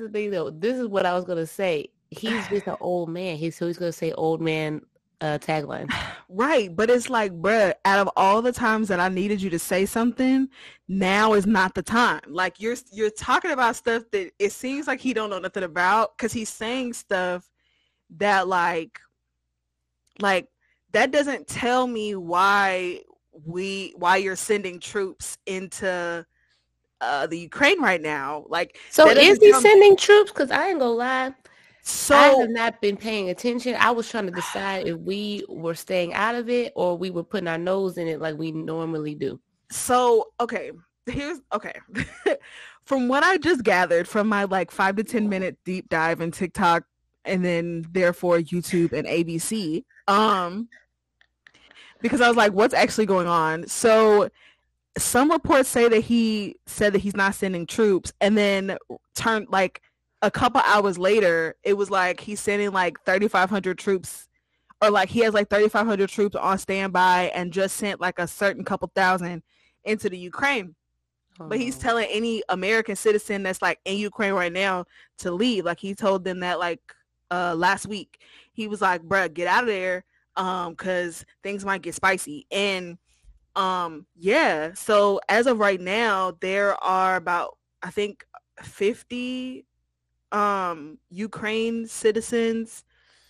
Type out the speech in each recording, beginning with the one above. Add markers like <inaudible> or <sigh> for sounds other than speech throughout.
the thing though. This is what I was gonna say. He's just an old man. He's so he's gonna say old man uh tagline. <sighs> Right, but it's like, bruh, out of all the times that I needed you to say something, now is not the time. Like you're you're talking about stuff that it seems like he don't know nothing about because he's saying stuff that like like that doesn't tell me why we why you're sending troops into uh the Ukraine right now. Like So is he sending troops? Because I ain't gonna lie. So I have not been paying attention. I was trying to decide if we were staying out of it or we were putting our nose in it like we normally do. so okay here's okay <laughs> from what i just gathered from my like five to ten minute deep dive in tiktok and then therefore youtube and abc um because i was like what's actually going on so some reports say that he said that he's not sending troops and then turned like a couple hours later it was like he's sending like 3500 troops or like he has like 3500 troops on standby and just sent like a certain couple thousand into the Ukraine. But he's Oh. telling any American citizen that's like in Ukraine right now to leave. Like he told them that like uh last week. He was like, bruh, get out of there. Um, cause things might get spicy. And um, yeah, so as of right now, there are about I think 50 um Ukraine citizens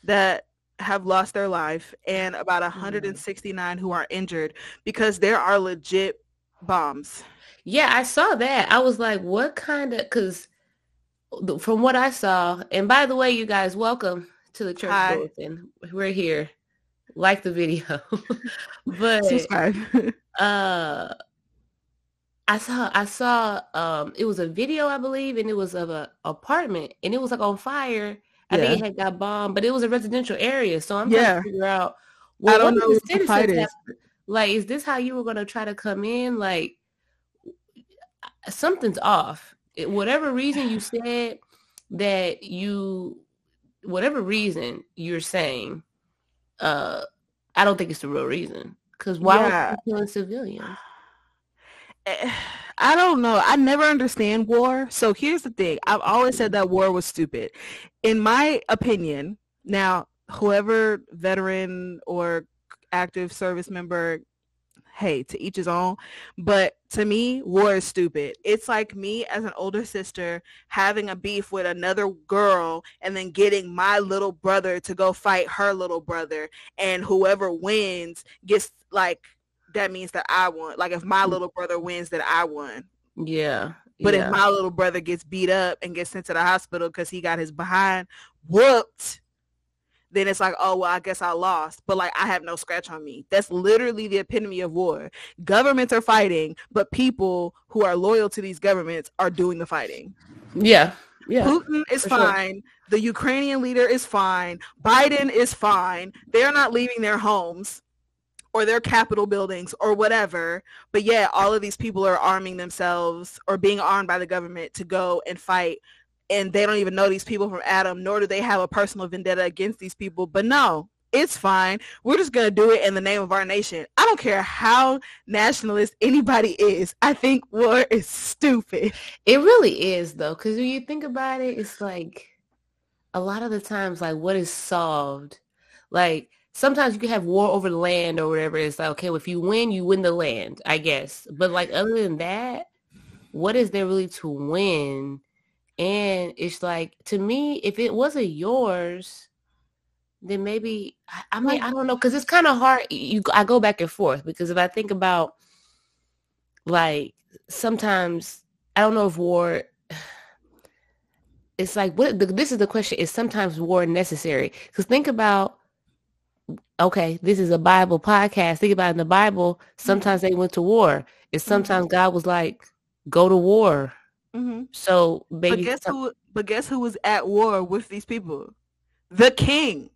that have lost their life and about 169 who are injured because there are legit bombs. Yeah, I saw that. I was like, what kind of because from what I saw, and by the way, you guys, welcome to the church bulletin. We're here. Like the video. <laughs> but Subscribe. <laughs> uh I saw I saw um it was a video I believe and it was of a apartment and it was like on fire. I think it had got bombed, but it was a residential area. So I'm trying to figure out I don't know the fight is. have- like is this how you were gonna try to come in? Like something's off. It, whatever reason you <sighs> said that you whatever reason you're saying, uh I don't think it's the real reason. Because why Yeah. you killing civilians? <sighs> Eh, I don't know. I never understand war. So here's the thing. I've always said that war was stupid. In my opinion, now whoever veteran or active service member, hey, to each his own. But to me, war is stupid. It's like me as an older sister having a beef with another girl and then getting my little brother to go fight her little brother and whoever wins gets like that means that I won. Like if my little brother wins, that I won. Yeah. But yeah. if my little brother gets beat up and gets sent to the hospital because he got his behind whooped, then it's like, oh well, I guess I lost. But like I have no scratch on me. That's literally the epitome of war. Governments are fighting, but people who are loyal to these governments are doing the fighting. yeah. Yeah. Putin is for sure. fine. The Ukrainian leader is fine. Biden is fine. They're not leaving their homes or their capital buildings or whatever. But yeah, all of these people are arming themselves or being armed by the government to go and fight. And they don't even know these people from Adam, nor do they have a personal vendetta against these people. But no, it's fine. We're just going to do it in the name of our nation. I don't care how nationalist anybody is. I think war is stupid. It really is though, because when you think about it, it's like a lot of the times, like what is solved, like sometimes you can have war over land or whatever. It's like, okay, well, if you win, you win the land, I guess. But like other than that, what is there really to win? And it's like to me, if it wasn't yours, then maybe I- mean I don't know because it's kind of hard. You I go back and forth because if I think about like sometimes I don't know if war. <sighs> It's like what the, this is the question: Is sometimes war necessary? Because think about, okay, this is a Bible podcast. Think about in the Bible, mm-hmm. sometimes they went to war. And mm-hmm. sometimes God was like, "Go to war." Mm-hmm. So But guess who? But guess who was at war with these people? The king.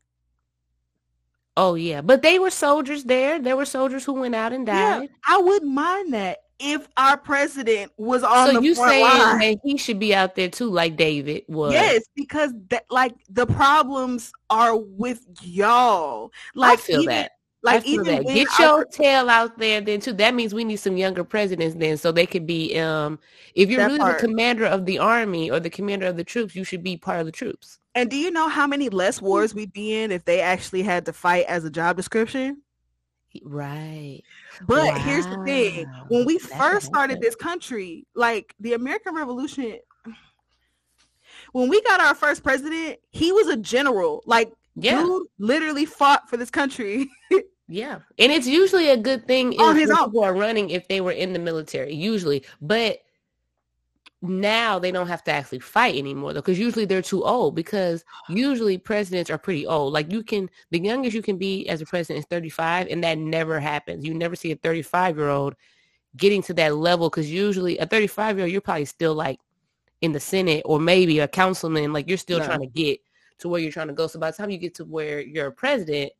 Oh yeah, but they were soldiers there. There were soldiers who went out and Yeah, died. I wouldn't mind that if our president was on so the you front saying line. that he should be out there too, like David was? Yes, because that like the problems are with y'all. Like I feel even, that. Like even that. get your tail out there then too. That means we need some younger presidents then so they could be um if you're really part. the commander of the army or the commander of the troops, you should be part of the troops. And do you know how many less wars we'd be in if they actually had to fight as a job description? Right. But wow. here's the thing. When we first started this country, like the American Revolution <sighs> when we got our first president, he was a general. Like yeah. dude literally fought for this country. <laughs> yeah. And it's usually a good thing if his people are running if they were in the military, usually. But now they don't have to actually fight anymore though because usually they're too old because usually presidents are pretty old like you can the youngest you can be as a president is 35 and that never happens you never see a 35 year old getting to that level because usually a 35 year old you're probably still like in the senate or maybe a councilman like you're still no. trying to get to where you're trying to go so by the time you get to where you're a president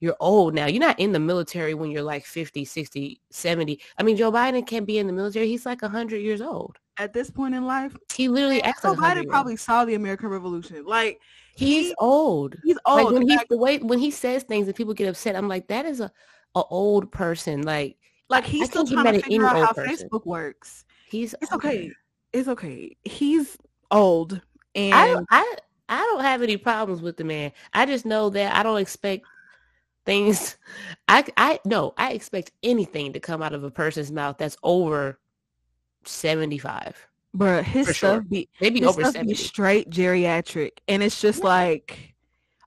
you're old now. You're not in the military when you're like 50, 60, 70. I mean, Joe Biden can't be in the military. He's like 100 years old. At this point in life, he literally acts Joe Biden probably saw the American Revolution. Like he's he, old. He's old. Like when he the way when he says things and people get upset, I'm like, that is a, a old person. Like like he's I still trying to figure out how person. Facebook works. He's it's okay. It's okay. He's old, and I I I don't have any problems with the man. I just know that I don't expect things <laughs> I I no, I expect anything to come out of a person's mouth that's over 75. But his stuff sure. be maybe over 70. straight geriatric and it's just yeah. like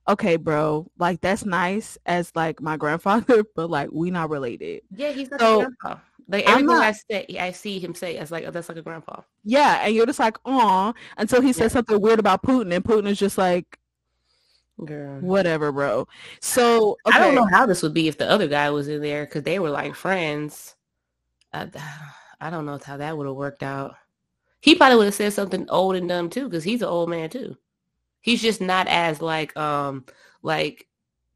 okay, bro, like that's nice as like my grandfather, <laughs> but like we not related. Yeah, he's not so, grandpa. Like everything not, I say, I see him say, it's like oh, that's like a grandpa. Yeah, and you're just like, oh, until he says yeah. something weird about Putin, and Putin is just like, Girl. Whatever, bro. So okay. I don't know how this would be if the other guy was in there because they were like friends. I, I don't know how that would have worked out. He probably would have said something old and dumb too because he's an old man too. He's just not as like um like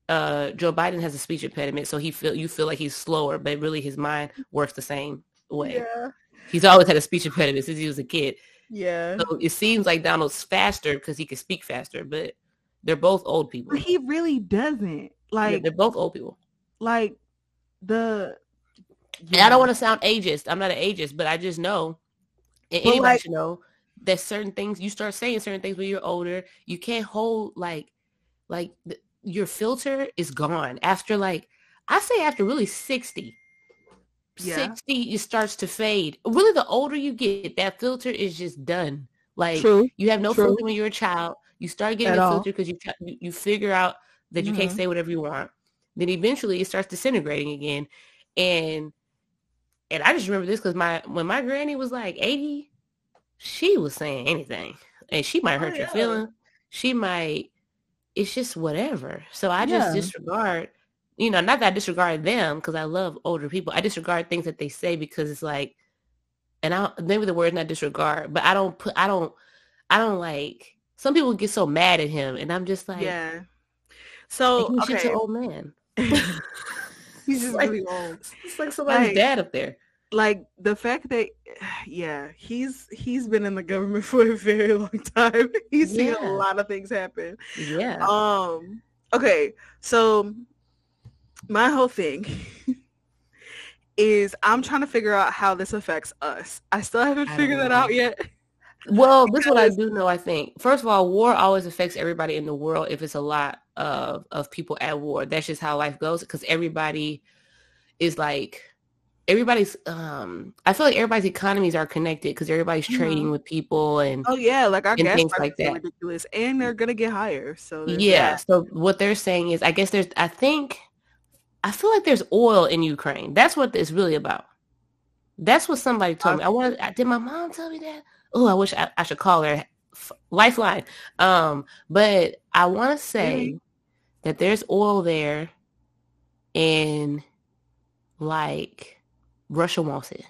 uh Joe Biden has a speech impediment, so he feel you feel like he's slower, but really his mind works the same way. Yeah. He's always had a speech impediment since he was a kid. Yeah. So it seems like Donald's faster because he can speak faster, but they're both old people. But he really doesn't. Like yeah, they're both old people. Like the yeah. And I don't want to sound ageist. I'm not an ageist, but I just know and anybody like, should know that certain things you start saying certain things when you're older. You can't hold like like your filter is gone after like I say after really 60. Yeah. 60 it starts to fade. Really the older you get, that filter is just done. Like True. you have no True. filter when you're a child. You start getting At a filter because you, you, figure out that you mm-hmm. can't say whatever you want. Then eventually it starts disintegrating again. And and I just remember this because my when my granny was like 80, she was saying anything. And she might hurt oh, yeah. your feeling. She might it's just whatever. So I just yeah. disregard, you know, not that I disregard them because I love older people. I disregard things that they say because it's like and I maybe the word not disregard, but I don't put I don't I don't like some people get so mad at him, and I'm just like, yeah. So he's okay. just an old man. <laughs> he's <laughs> just like, really old. It's like somebody's like, dad up there. Like the fact that, <sighs> yeah, he's he's been in the government <laughs> for a very long time. <laughs> He's yeah. seen a lot of things happen. Yeah. Um. Okay. So my whole thing <laughs> is I'm trying to figure out how this affects us. I still haven't figured that out yet. Well, this is what I do know. I think first of all, war always affects everybody in the world if it's a lot of of people at war. That's just how life goes because everybody is like everybody's um I feel like everybody's economies are connected because everybody's mm-hmm. trading with people and oh yeah, like our gas things like that. ridiculous and they're gonna get higher. So yeah, that. so what they're saying is I guess there's I think I feel like there's oil in Ukraine. That's what it's really about. That's what somebody told me. I want did my mom tell me that? oh, I wish I, I, should call her Lifeline. Um, but I want to say mm-hmm. that there's oil there and like Russia wants it.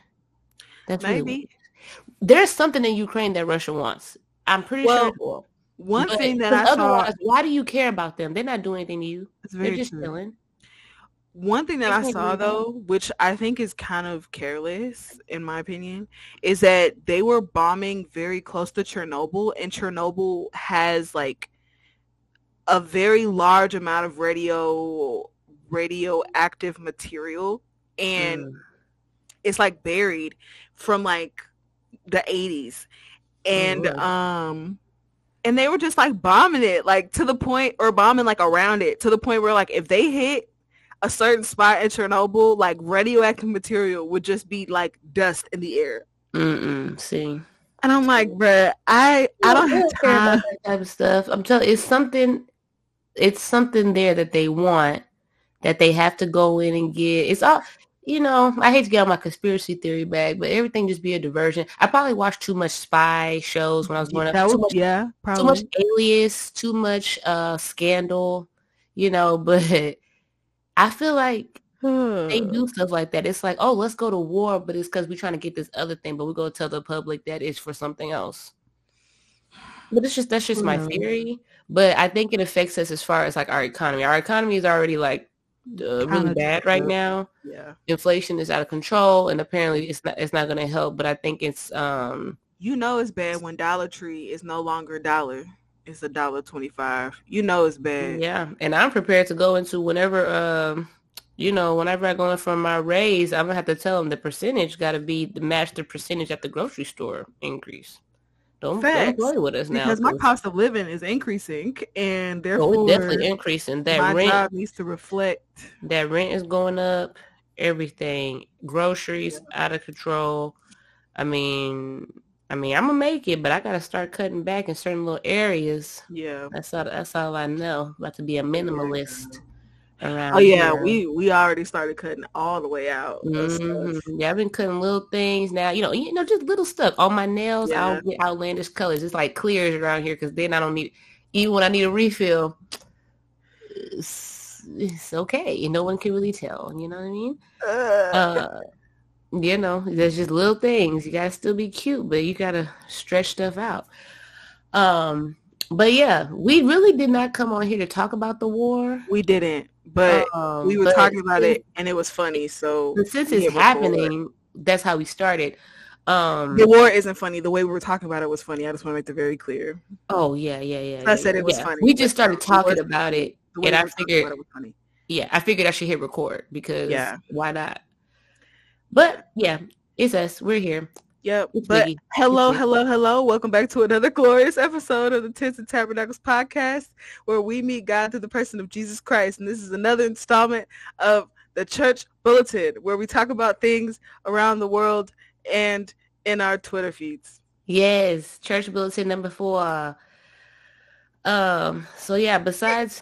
That's maybe. Really there's something in Ukraine that Russia wants. I'm pretty well, sure. One but thing that I saw. Why do you care about them? They're not doing anything to you. They're just true. chilling. One thing that I saw though, which I think is kind of careless in my opinion, is that they were bombing very close to Chernobyl and Chernobyl has like a very large amount of radio radioactive material and Mm. It's like buried from like the 80s and Lord. um and they were just like bombing it like to the point or bombing like around it to the point where like if they hit a certain spot in Chernobyl like radioactive material would just be like dust in the air Mm-mm. See, and I'm like bruh I I don't have care time about that type of stuff. I'm telling it's something. It's something there that they want that they have to go in and get. It's all you know. I hate to get on my conspiracy theory bag, but everything just be a diversion. I probably watched too much spy shows when I was growing up. Too much yeah too much alias, too much uh scandal, you know, <laughs> but I feel like they do stuff like that. It's like, oh, let's go to war, but it's because we're trying to get this other thing, but we go tell the public that it's for something else. But it's just that's just my Hmm. theory. But I think it affects us as far as like our economy. Our economy is already like uh, really bad right now. yeah Inflation is out of control, and apparently it's not it's not going to help. But I think it's um You know it's bad when Dollar Tree is no longer a dollar. It's a dollar twenty five. You know it's bad. Yeah, and I'm prepared to go into whenever, um, you know, whenever I go in for my raise, I'm gonna have to tell them the percentage got to be match the percentage at the grocery store increase. Don't, don't play with us now. Because my cost of living is increasing and oh, therefore it's definitely increasing. That my rent, job needs to reflect that rent is going up. Everything, groceries out of control. I mean, I mean, I'm gonna make it, but I gotta start cutting back in certain little areas. yeah. That's all. That's all I know. About to be a minimalist around. Oh yeah, here. we we already started cutting all the way out. Mhm. Yeah, I've been cutting little things now. You know, you know, just little stuff. On my nails, Yeah. I'll get outlandish colors. It's like clears around here because then I don't need. Even when I need a refill, it's, it's okay. No one can really tell. You know what I mean? Uh, you know, there's just little things. You gotta still be cute, but you gotta stretch stuff out. Um, but yeah, we really did not come on here to talk about the war. we didn't, but Um, we were talking about it and it was funny. So since it's happening, that's how we started. Um, the war isn't funny. The way we were talking about it was funny. I just want to make that very clear. oh yeah, yeah, yeah. I yeah, said yeah, it was yeah. funny, We just started talking about it, and we I figured, it was funny. yeah, I figured I should hit record because Yeah. why not? But yeah, it's us. We're here. Yep. It's But Biggie. hello, hello, hello. Welcome back to another glorious episode of the Tents and Tabernacles podcast, where we meet God through the person of Jesus Christ. And this is another installment of the Church Bulletin, where we talk about things around the world and in our Twitter feeds. Yes, church bulletin number four. Um. So yeah, besides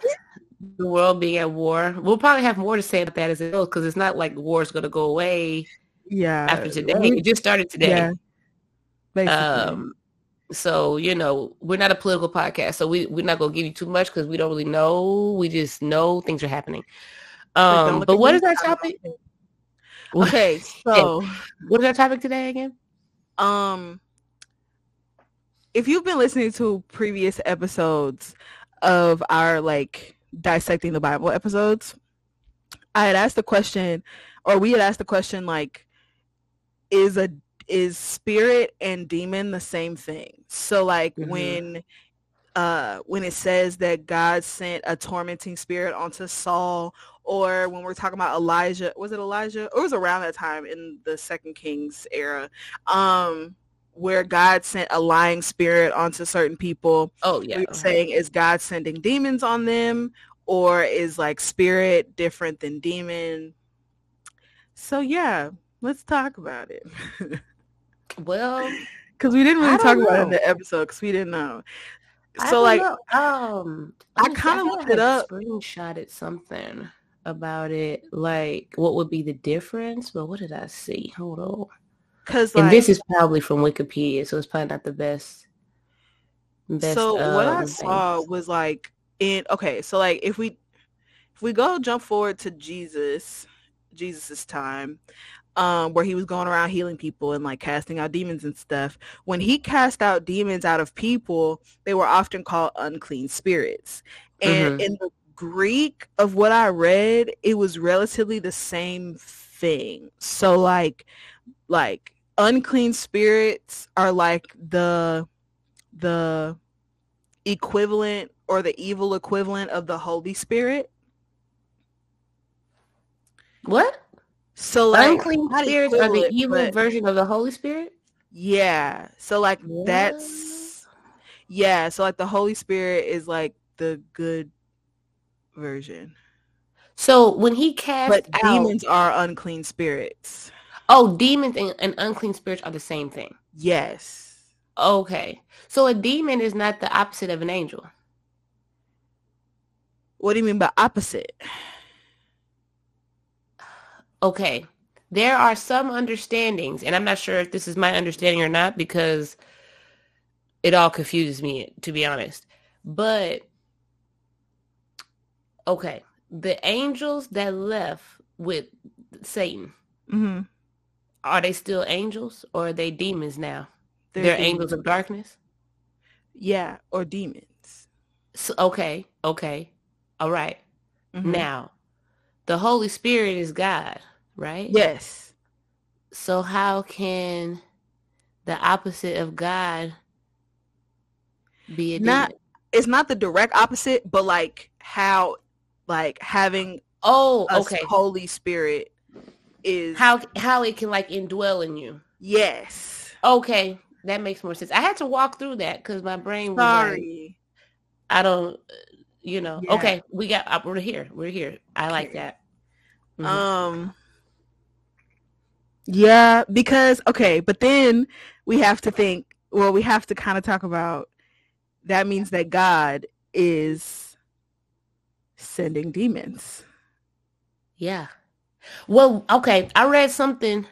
the world being at war, we'll probably have more to say about that as it goes because it's not like war is going to go away Yeah. after today. we- It just started today. Yeah. Basically. Um, so you know, we're not a political podcast, so we we're not gonna give you too much because we don't really know. We just know things are happening. Um, but at what is our topic? <laughs> okay, so <laughs> What is our topic today again? um if you've been listening to previous episodes of our like dissecting the bible episodes i had asked the question or we had asked the question like is a is spirit and demon the same thing. So like Mhm. when uh when it says that god sent a tormenting spirit onto saul or when we're talking about elijah was it elijah? Or it was around that time in the second kings era um where god sent a lying spirit onto certain people. Oh yeah, we were saying is god sending demons on them or is like spirit different than demon? So yeah let's talk about it <laughs> well, because we didn't really talk don't about it in the episode because we didn't know so like know. um, I kinda thought looked it up. Screenshotted something about it, like what would be the difference. But what did I see? Hold on. because and like this is probably from Wikipedia, so it's probably not the best. best so what I um, saw was like in okay, so like if we if we go jump forward to Jesus, Jesus's time, um, where he was going around healing people and like casting out demons and stuff. When he cast out demons out of people, they were often called unclean spirits. And Mhm. in the Greek of what I read, it was relatively the same thing. So like like unclean spirits are like the the equivalent or the evil equivalent of the Holy Spirit. What? So like Unclean spirits are the evil but- version of the Holy Spirit? Yeah. So like that's yeah, so like the Holy Spirit is like the good version. So when he cast But out, demons are unclean spirits. oh, demons and, and unclean spirits are the same thing. Yes. Okay. So a demon is not the opposite of an angel. What do you mean by opposite? Okay. There are some understandings, and I'm not sure if this is my understanding or not because it all confuses me, to be honest. But okay, the angels that left with Satan, Mm-hmm. are they still angels or are they demons now? They're, angels of darkness? Yeah, or demons. So, okay, okay. All right. Mhm. Now, the Holy Spirit is God, right? Yes. So how can the opposite of God be a Not- demon? It's not the direct opposite, but like how like having Oh, okay. Holy Spirit is How how it can like indwell in you? yes. Okay, that makes more sense. I had to walk through that because my brain was like, Sorry. I don't, you know. Yeah. Okay, we got uh, we're here. We're here. I like that. Mhm. Um Yeah, because okay, but then we have to think well, we have to kind of talk about that means that God is sending demons. Yeah. Well, okay. I read something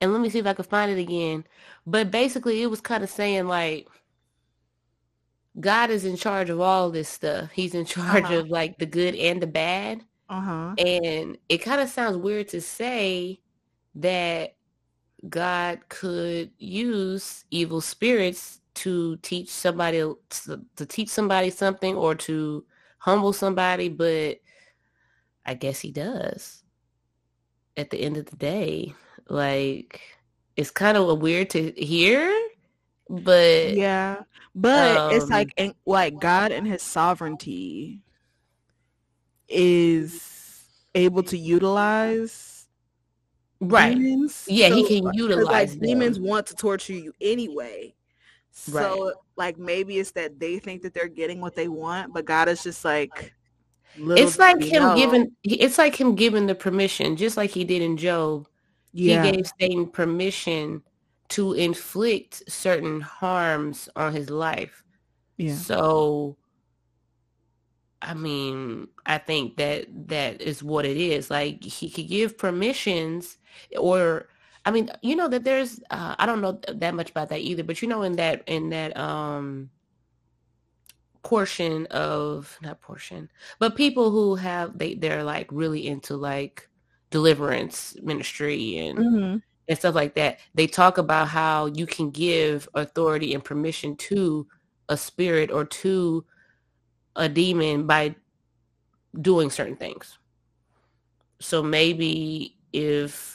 and let me see if I can find it again. But basically it was kind of saying like God is in charge of all this stuff. He's in charge Uh-huh. of like the good and the bad. Uh-huh. And it kind of sounds weird to say that God could use evil spirits to teach somebody to, to teach somebody something or to humble somebody, but I guess he does. At the end of the day, like it's kind of weird to hear, but Yeah. But it's Um, like like God and his sovereignty is able to utilize right. demons. Yeah, he can <laughs> utilize like them. demons want to torture you anyway. Right. So like maybe it's that they think that they're getting what they want, but God is just like It's like him know. giving it's like him giving the permission, just like he did in Job. yeah. He gave Satan permission to inflict certain harms on his life. yeah. So I mean, I think that that is what it is. Like he could give permissions or I mean, you know that there's uh, I don't know that much about that either, but you know in that in that um portion of not portion, but people who have they they're like really into like deliverance ministry and Mhm. and stuff like that. They talk about how you can give authority and permission to a spirit or to a demon by doing certain things. So maybe if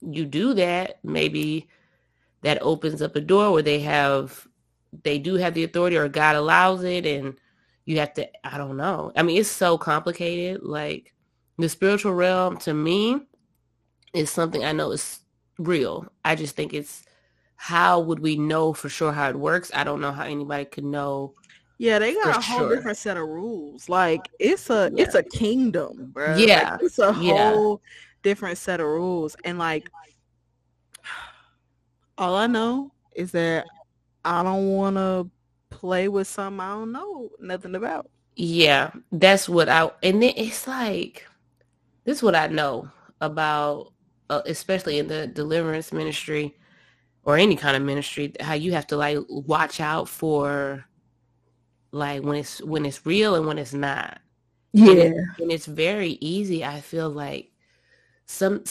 you do that, maybe that opens up a door where they have they do have the authority or God allows it and you have to I don't know. I mean it's so complicated. Like the spiritual realm to me is something I know is real. I just think it's how would we know for sure how it works? I don't know how anybody could know. Yeah, they got a whole sure. different set of rules. Like it's a it's a kingdom, bro. Yeah, it's a yeah. whole different set of rules. And like all I know is that I don't want to play with something I don't know nothing about. Yeah, that's what I and then it's like this is what I know about uh, especially in the deliverance ministry or any kind of ministry how you have to like watch out for like when it's when it's real and when it's not. And, it- and it's very easy. I feel like some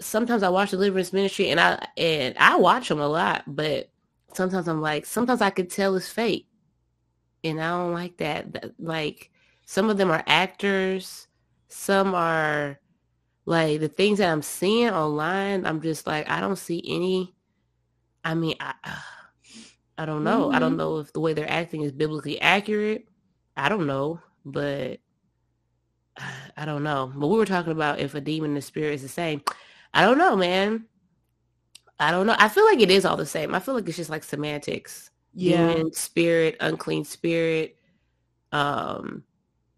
sometimes I watch deliverance ministry and I and I watch them a lot, but sometimes I'm like sometimes I could tell it's fake, and I don't like that. Like some of them are actors, some are like the things that I'm seeing online. I'm just like I don't see any. I mean, I I don't know. I don't Mhm. know if the way they're acting is biblically accurate. I don't know, but I don't know. But we were talking about if a demon and a spirit is the same. I don't know, man. I don't know. I feel like it is all the same. I feel like it's just like semantics. Yeah. Demon, spirit, unclean spirit. Um,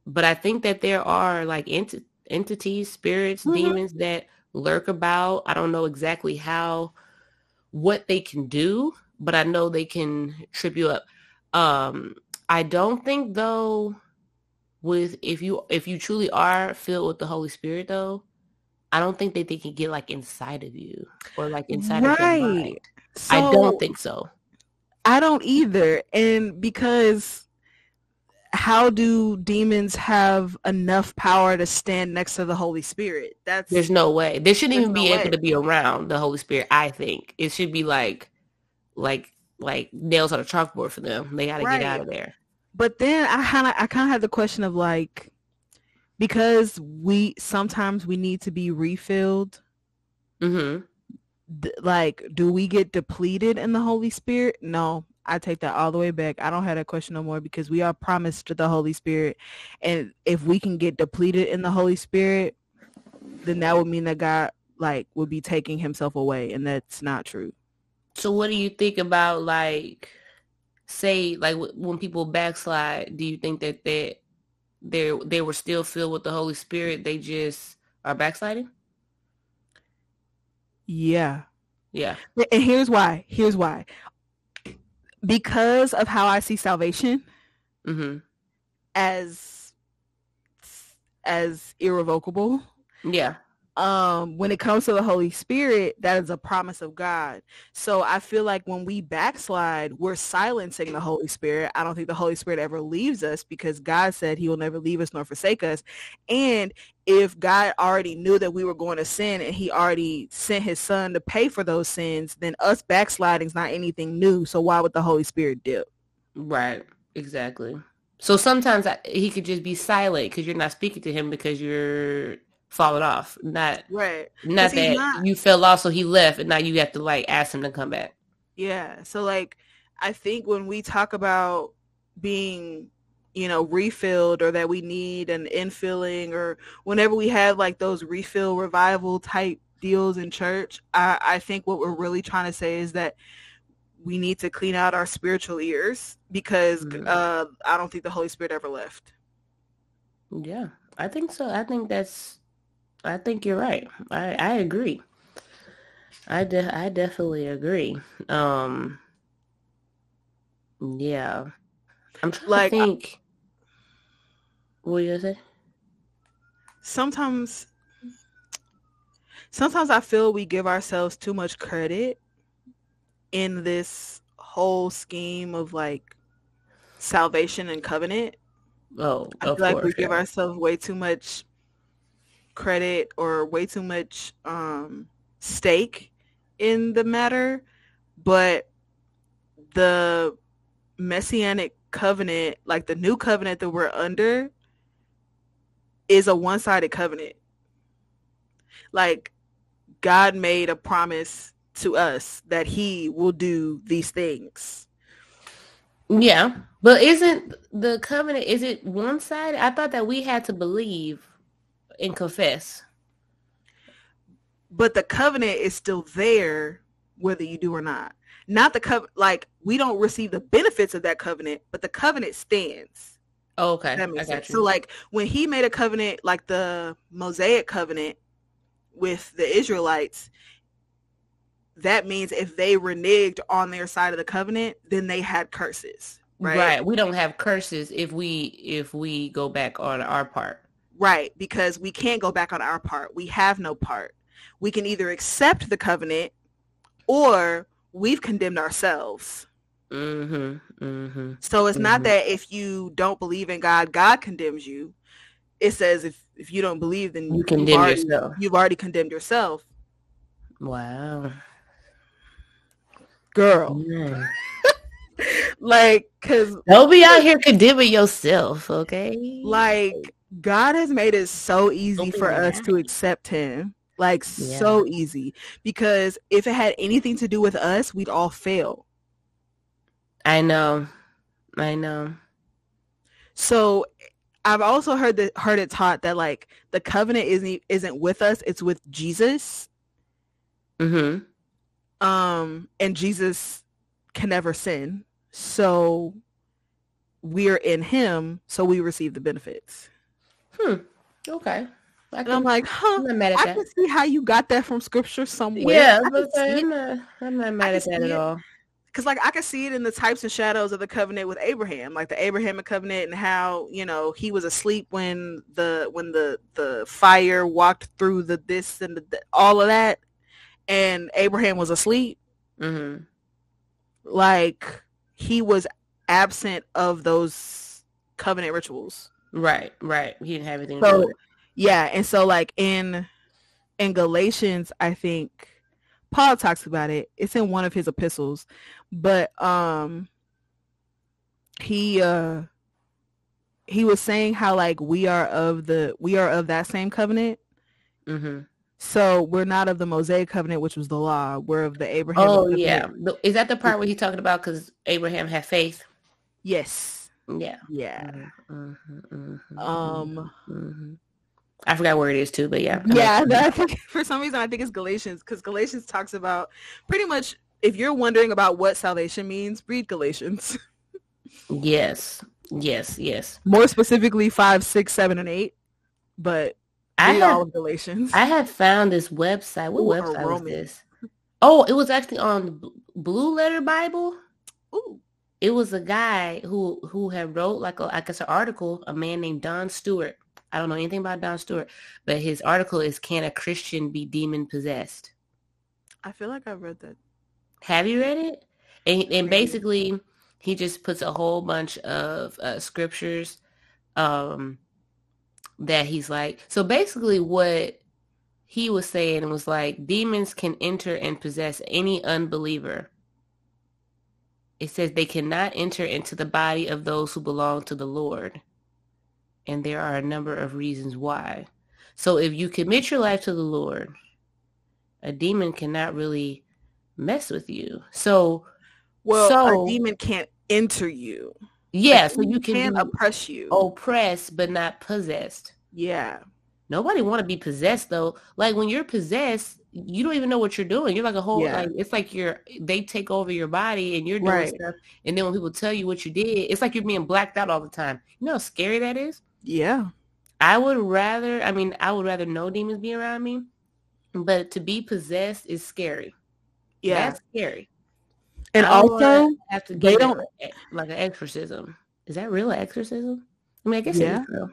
but I think that there are like ent- entities, spirits, Mhm. demons that lurk about. I don't know exactly how, what they can do, but I know they can trip you up. Um, I don't think though, with if you if you truly are filled with the Holy Spirit though, I don't think that they can get like inside of you or like inside of your mind. Right. I don't think so. I don't either. And because how do demons have enough power to stand next to the Holy Spirit? That's There's no way. They shouldn't even be no able to be around the Holy Spirit. I think it should be like, like, like nails on a chalkboard for them. They got to Right. get out of there. But then I kind of I kind of had the question of like because we sometimes we need to be refilled. Mm-hmm. D- like do we get depleted in the holy spirit? No i take that all the way back. I don't have that question no more because we are promised the holy spirit. And if we can get depleted in the holy spirit then that would mean that god like would be taking himself away and that's not true. So, what do you think about like, say, like w- when people backslide? Do you think that they they they were still filled with the Holy Spirit? They just are backsliding? yeah Yeah. and here's why here's why because of how i see salvation mm-hmm. as as irrevocable Yeah. Um when it comes to the holy spirit that is a promise of god. So i feel like when we backslide we're silencing the holy spirit. I don't think the holy spirit ever leaves us because god said he will never leave us nor forsake us. And if god already knew that we were going to sin and he already sent his son to pay for those sins then us backsliding is not anything new. So why would the holy spirit dip? Right. Exactly. So sometimes I, he could just be silent because you're not speaking to him because you're falling off. Not right Not that not- you fell off, so he left, and now you have to like ask him to come back. Yeah. So like I think when we talk about being, you know, refilled or that we need an infilling or whenever we have like those refill revival type deals in church, I, I think what we're really trying to say is that we need to clean out our spiritual ears because Mhm. uh, I don't think the Holy Spirit ever left. Yeah, I think so. I think that's. I think you're right. I I agree. I de- I definitely agree. Um. Yeah, I'm trying Like, to think. What you say? Sometimes sometimes I feel we give ourselves too much credit in this whole scheme of like salvation and covenant. Oh, I feel like we course. give ourselves way too much credit or way too much um, stake in the matter, but the messianic covenant, like the new covenant that we're under, is a one-sided covenant. Like God made a promise to us that he will do these things. Yeah, but isn't the covenant? Is it one side? I thought that we had to believe and confess. but the covenant is still there whether you do or not not the covenant like we don't receive the benefits of that covenant but the covenant stands Oh, okay, that makes sense you. so like when he made a covenant like the mosaic covenant with the israelites that means if they reneged on their side of the covenant then they had curses right right. We don't have curses if we if we go back on our part. Right, because we can't go back on our part. We have no part. We can either accept the covenant or we've condemned ourselves. Mm-hmm. Mm-hmm. So it's not Mhm. that if you don't believe in God, God condemns you. It says if if you don't believe, then You you've condemn already, yourself. You've already condemned yourself, Wow. girl. Yeah. <laughs> Like, cause Don't be out here condemning yourself, okay? like God has made it so easy for us mad. to accept Him. Like Yeah. so easy. Because if it had anything to do with us, we'd all fail. I know. I know. So I've also heard that heard it taught that like the covenant isn't isn't with us; it's with Jesus. Mm-hmm. Um, and Jesus can never sin, so we're in Him, so we receive the benefits. Hmm. Okay. I I'm like, huh? I can see how you got that from Scripture somewhere. Yeah, but I'm not, I'm not mad at that at all because like I can see it in the types and shadows of the covenant with Abraham, like the Abrahamic covenant, and how you know he was asleep when the when the the fire walked through the this and the, all of that, and Abraham was asleep. Mm-hmm. Like he was absent of those covenant rituals. Right, right. He didn't have anything. So yeah, and so like in in Galatians, I think Paul talks about it. It's in one of his epistles, but um he uh he was saying how like we are of the we are of that same covenant. Mm-hmm. So we're not of the Mosaic covenant, which was the law. We're of the Abraham. Oh yeah, is that the part where he's talking about because Abraham had faith? Yes. Yeah. Yeah. Mm-hmm, mm-hmm, um. Mm-hmm. I forgot where it is too, but yeah. <laughs> Yeah, I think <laughs> for some reason I think it's Galatians because Galatians talks about pretty much if you're wondering about what salvation means, read Galatians. <laughs> yes, yes, yes. More specifically, five, six, seven, and eight. But I have, all of Galatians. I had found this website. What Ooh, website was this? Oh, it was actually on Blue Letter Bible. Ooh. It was a guy who who had wrote like a I guess an article. A man named Don Stewart I don't know anything about Don Stewart, but his article is "Can a Christian be demon possessed?" I feel like I've read that. Have you read it? And, and basically, he just puts a whole bunch of uh, scriptures um, that he's like. So basically, what he was saying was like demons can enter and possess any unbeliever. It says they cannot enter into the body of those who belong to the Lord and there are a number of reasons why. So if you commit your life to the Lord, a demon cannot really mess with you. So, well, so, a demon can't enter you. Yeah, so you can, can oppress you, oppress but not possessed. Yeah. Nobody want to be possessed though. Like when you're possessed, you don't even know what you're doing. You're like a whole yeah. like it's like you're they take over your body and you're doing right. stuff. And then when people tell you what you did, it's like you're being blacked out all the time. You know how scary that is? Yeah. I would rather, I mean, I would rather no demons be around me, but to be possessed is scary. Yeah. That's scary. And also, have to they don't like an exorcism. Is that real exorcism? I mean, I guess yeah. it is real.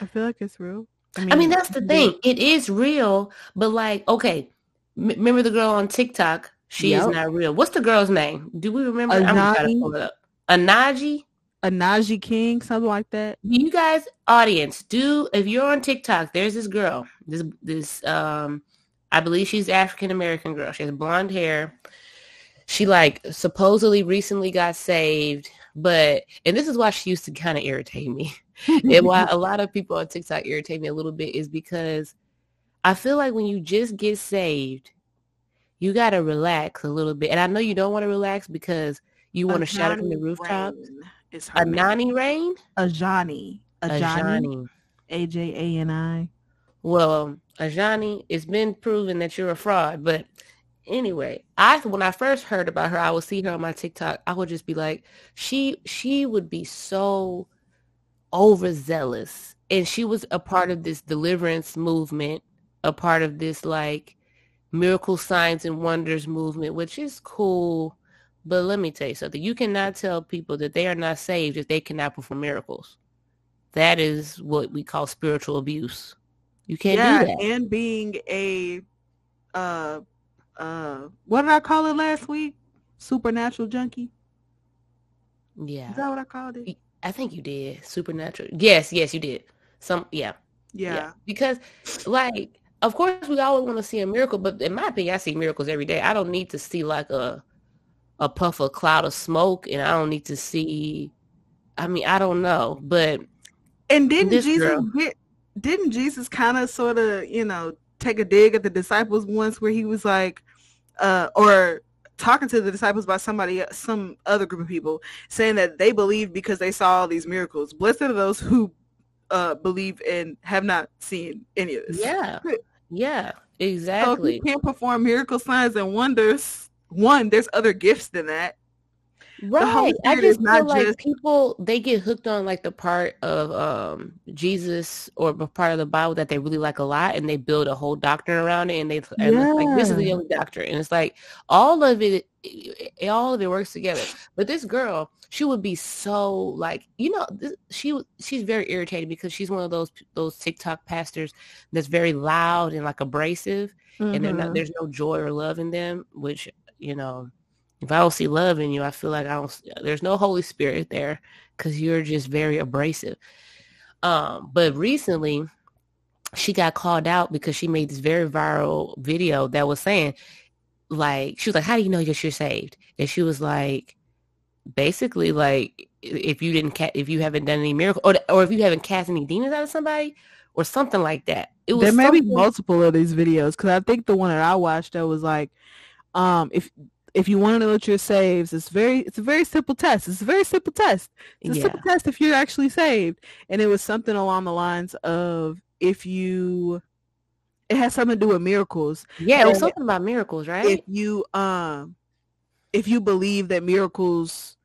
I feel like it's real. I mean, I mean that's the thing. It is real, but like, okay, m- remember the girl on TikTok? She yep. is not real. What's the girl's name? Do we remember? Anani? I'm to pull it up. Anaji? a Najee King, something like that. You guys, audience, do if you're on TikTok, there's this girl, this this um, I believe she's African American girl. She has blonde hair. She like supposedly recently got saved, but and this is why she used to kind of irritate me. And why <laughs> a lot of people on TikTok irritate me a little bit is because I feel like when you just get saved, you gotta relax a little bit. And I know you don't want to relax because you want to shout it from the rooftops. Rain is her Anani Rain? Ajani. Ajani. A J A N I. Well, Ajani, it's been proven that you're a fraud, but anyway, I when I first heard about her, I would see her on my TikTok. I would just be like, she she would be so overzealous, and she was a part of this deliverance movement, a part of this like miracle signs and wonders movement, which is cool. But let me tell you something. You cannot tell people that they are not saved if they cannot perform miracles. That is what we call spiritual abuse. You can't yeah, do that. And being a uh uh what did I call it last week? Supernatural junkie? Yeah. Is that what I called it? I think you did. Supernatural. Yes, yes, you did. Some yeah. Yeah. yeah. Because like of course we always want to see a miracle, but in my opinion, I see miracles every day. I don't need to see like a a puff of cloud of smoke and I don't need to see I mean, I don't know, but and didn't Jesus girl, get didn't Jesus kind of sort of, you know, take a dig at the disciples once where he was like uh or talking to the disciples by somebody, some other group of people, saying that they believe because they saw all these miracles. Blessed are those who uh, believe and have not seen any of this. Yeah, yeah, exactly. So if you can't perform miracle signs and wonders, one, there's other gifts than that. Right. I just feel like just... people they get hooked on like the part of um Jesus or part of the Bible that they really like a lot and they build a whole doctrine around it and they and yeah. like this is the only doctrine and it's like all of it, it, all of it works together. But this girl, she would be so like you know this, she she's very irritated because she's one of those those TikTok pastors that's very loud and like abrasive mm-hmm. and not, there's no joy or love in them, which you know if I don't see love in you, I feel like I don't. There's no Holy Spirit there because you're just very abrasive. Um, but recently, she got called out because she made this very viral video that was saying, like, she was like, "How do you know that you're saved?" And she was like, basically, like, if you didn't, ca- if you haven't done any miracle, or or if you haven't cast any demons out of somebody, or something like that. It was there may be multiple of these videos because I think the one that I watched that was like, um, if if you want to know that you're saved, it's very it's a very simple test. It's a very simple test. It's a yeah. simple test if you're actually saved. And it was something along the lines of if you it has something to do with miracles. Yeah, it was something about miracles, right? If you um if you believe that miracles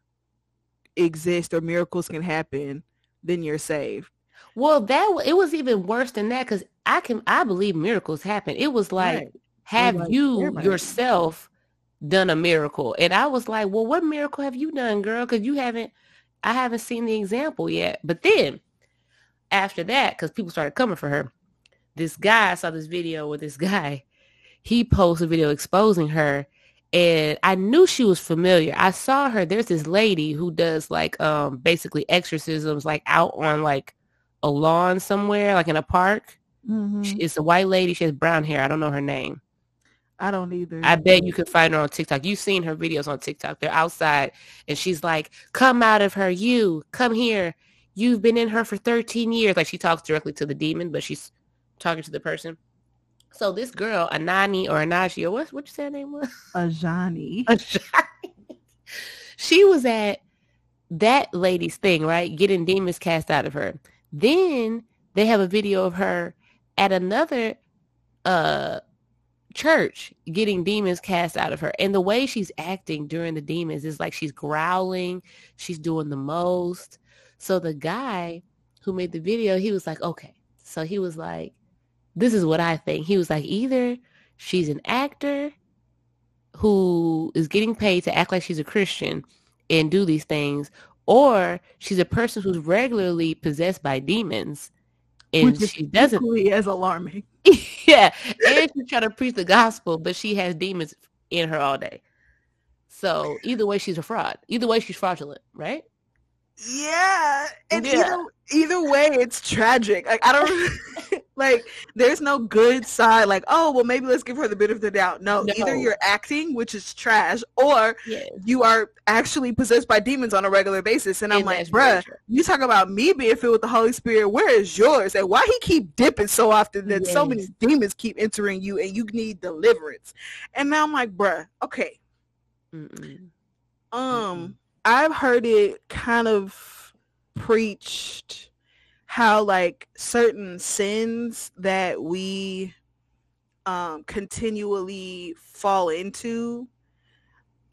exist or miracles can happen, then you're saved. Well, that it was even worse than that because I can I believe miracles happen. It was like right. have like, you yourself done a miracle. And I was like, well, what miracle have you done, girl? Because you haven't, I haven't seen the example yet. But then after that, because people started coming for her, this guy I saw this video with this <laughs> guy. He posted a video exposing her. And I knew she was familiar. I saw her. There's this lady who does like um basically exorcisms like out on like a lawn somewhere, like in a park. Mm-hmm. She, it's a white lady. She has brown hair. I don't know her name. I don't either. I bet you could find her on TikTok. You've seen her videos on TikTok. They're outside and she's like, come out of her. You come here. You've been in her for 13 years. Like she talks directly to the demon, but she's talking to the person. So this girl, Anani or Anaji, or what, what you say her name was? <laughs> Ajani. Ajani. she was at that lady's thing, right? Getting demons cast out of her. Then they have a video of her at another uh church getting demons cast out of her. And the way she's acting during the demons is like she's growling, she's doing the most. So the guy who made the video, he was like, okay. So he was like, this is what I think. He was like, either she's an actor who is getting paid to act like she's a Christian and do these things, or she's a person who's regularly possessed by demons and Which she doesn't as alarming. <laughs> yeah, and she's trying to preach the gospel, but she has demons in her all day. So either way, she's a fraud. Either way, she's fraudulent, right? Yeah, and yeah. either either way, it's tragic. Like I don't <laughs> <laughs> like. There's no good side. Like oh well, maybe let's give her the benefit of the doubt. No, no. either you're acting, which is trash, or yes. you are actually possessed by demons on a regular basis. And I'm like, bruh, you talk about me being filled with the Holy Spirit. Where is yours? And why he keep dipping so often that yes. so many demons keep entering you, and you need deliverance. And now I'm like, bruh, okay. Mm-mm. Um. Mm-mm I've heard it kind of preached how like certain sins that we um, continually fall into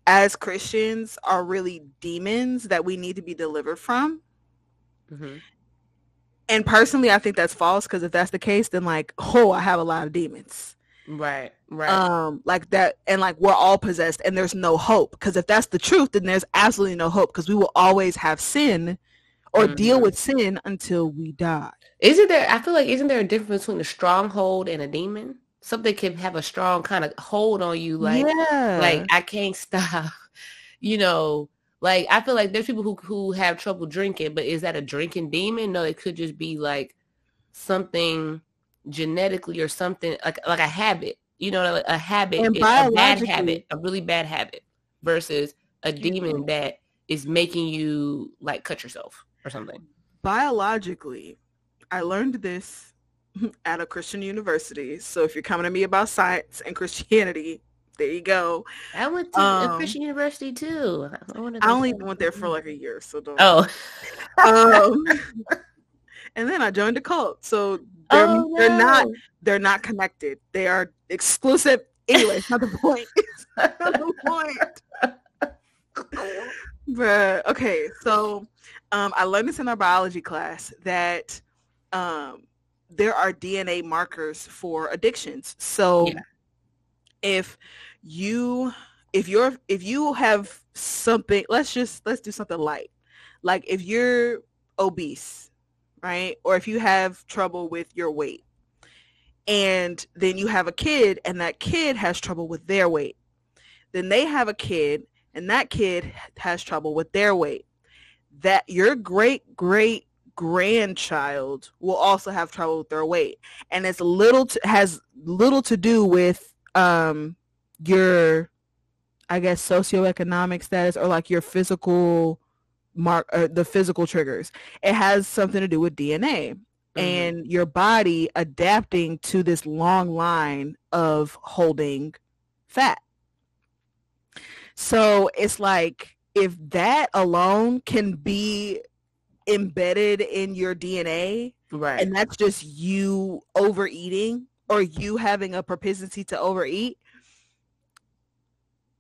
as Christians are really demons that we need to be delivered from. Mm-hmm. And personally, I think that's false because if that's the case, then like, oh, I have a lot of demons. Right, right. Um, like that, and like we're all possessed, and there's no hope. Because if that's the truth, then there's absolutely no hope. Because we will always have sin, or mm-hmm. deal with sin until we die. Isn't there? I feel like isn't there a difference between a stronghold and a demon? Something can have a strong kind of hold on you, like, yeah. like I can't <laughs> stop. You know, like I feel like there's people who who have trouble drinking, but is that a drinking demon? No, it could just be like something genetically or something like like a habit you know a habit a bad habit a really bad habit versus a demon that is making you like cut yourself or something biologically i learned this <laughs> at a christian university so if you're coming to me about science and christianity there you go. I went to um, a Christian university too. I, I only went there for like a year, so don't. Oh. um, <laughs> and then I joined a cult, so they're, oh, no. they're not they're not connected. They are exclusive. Anyway, not the point. It's <laughs> not the point. but okay, so um, I learned this in our biology class that um, there are DNA markers for addictions. So yeah. if you if you're if you have something, let's just let's do something light. Like if you're obese, right? Or if you have trouble with your weight and then you have a kid and that kid has trouble with their weight. Then they have a kid and that kid has trouble with their weight. That your great great grandchild will also have trouble with their weight. And it's little to, has little to do with um your i guess socioeconomic status or like your physical mark uh, the physical triggers. It has something to do with dna mm-hmm. and your body adapting to this long line of holding fat. So it's like if that alone can be embedded in your DNA, right? And that's just you overeating or you having a propensity to overeat,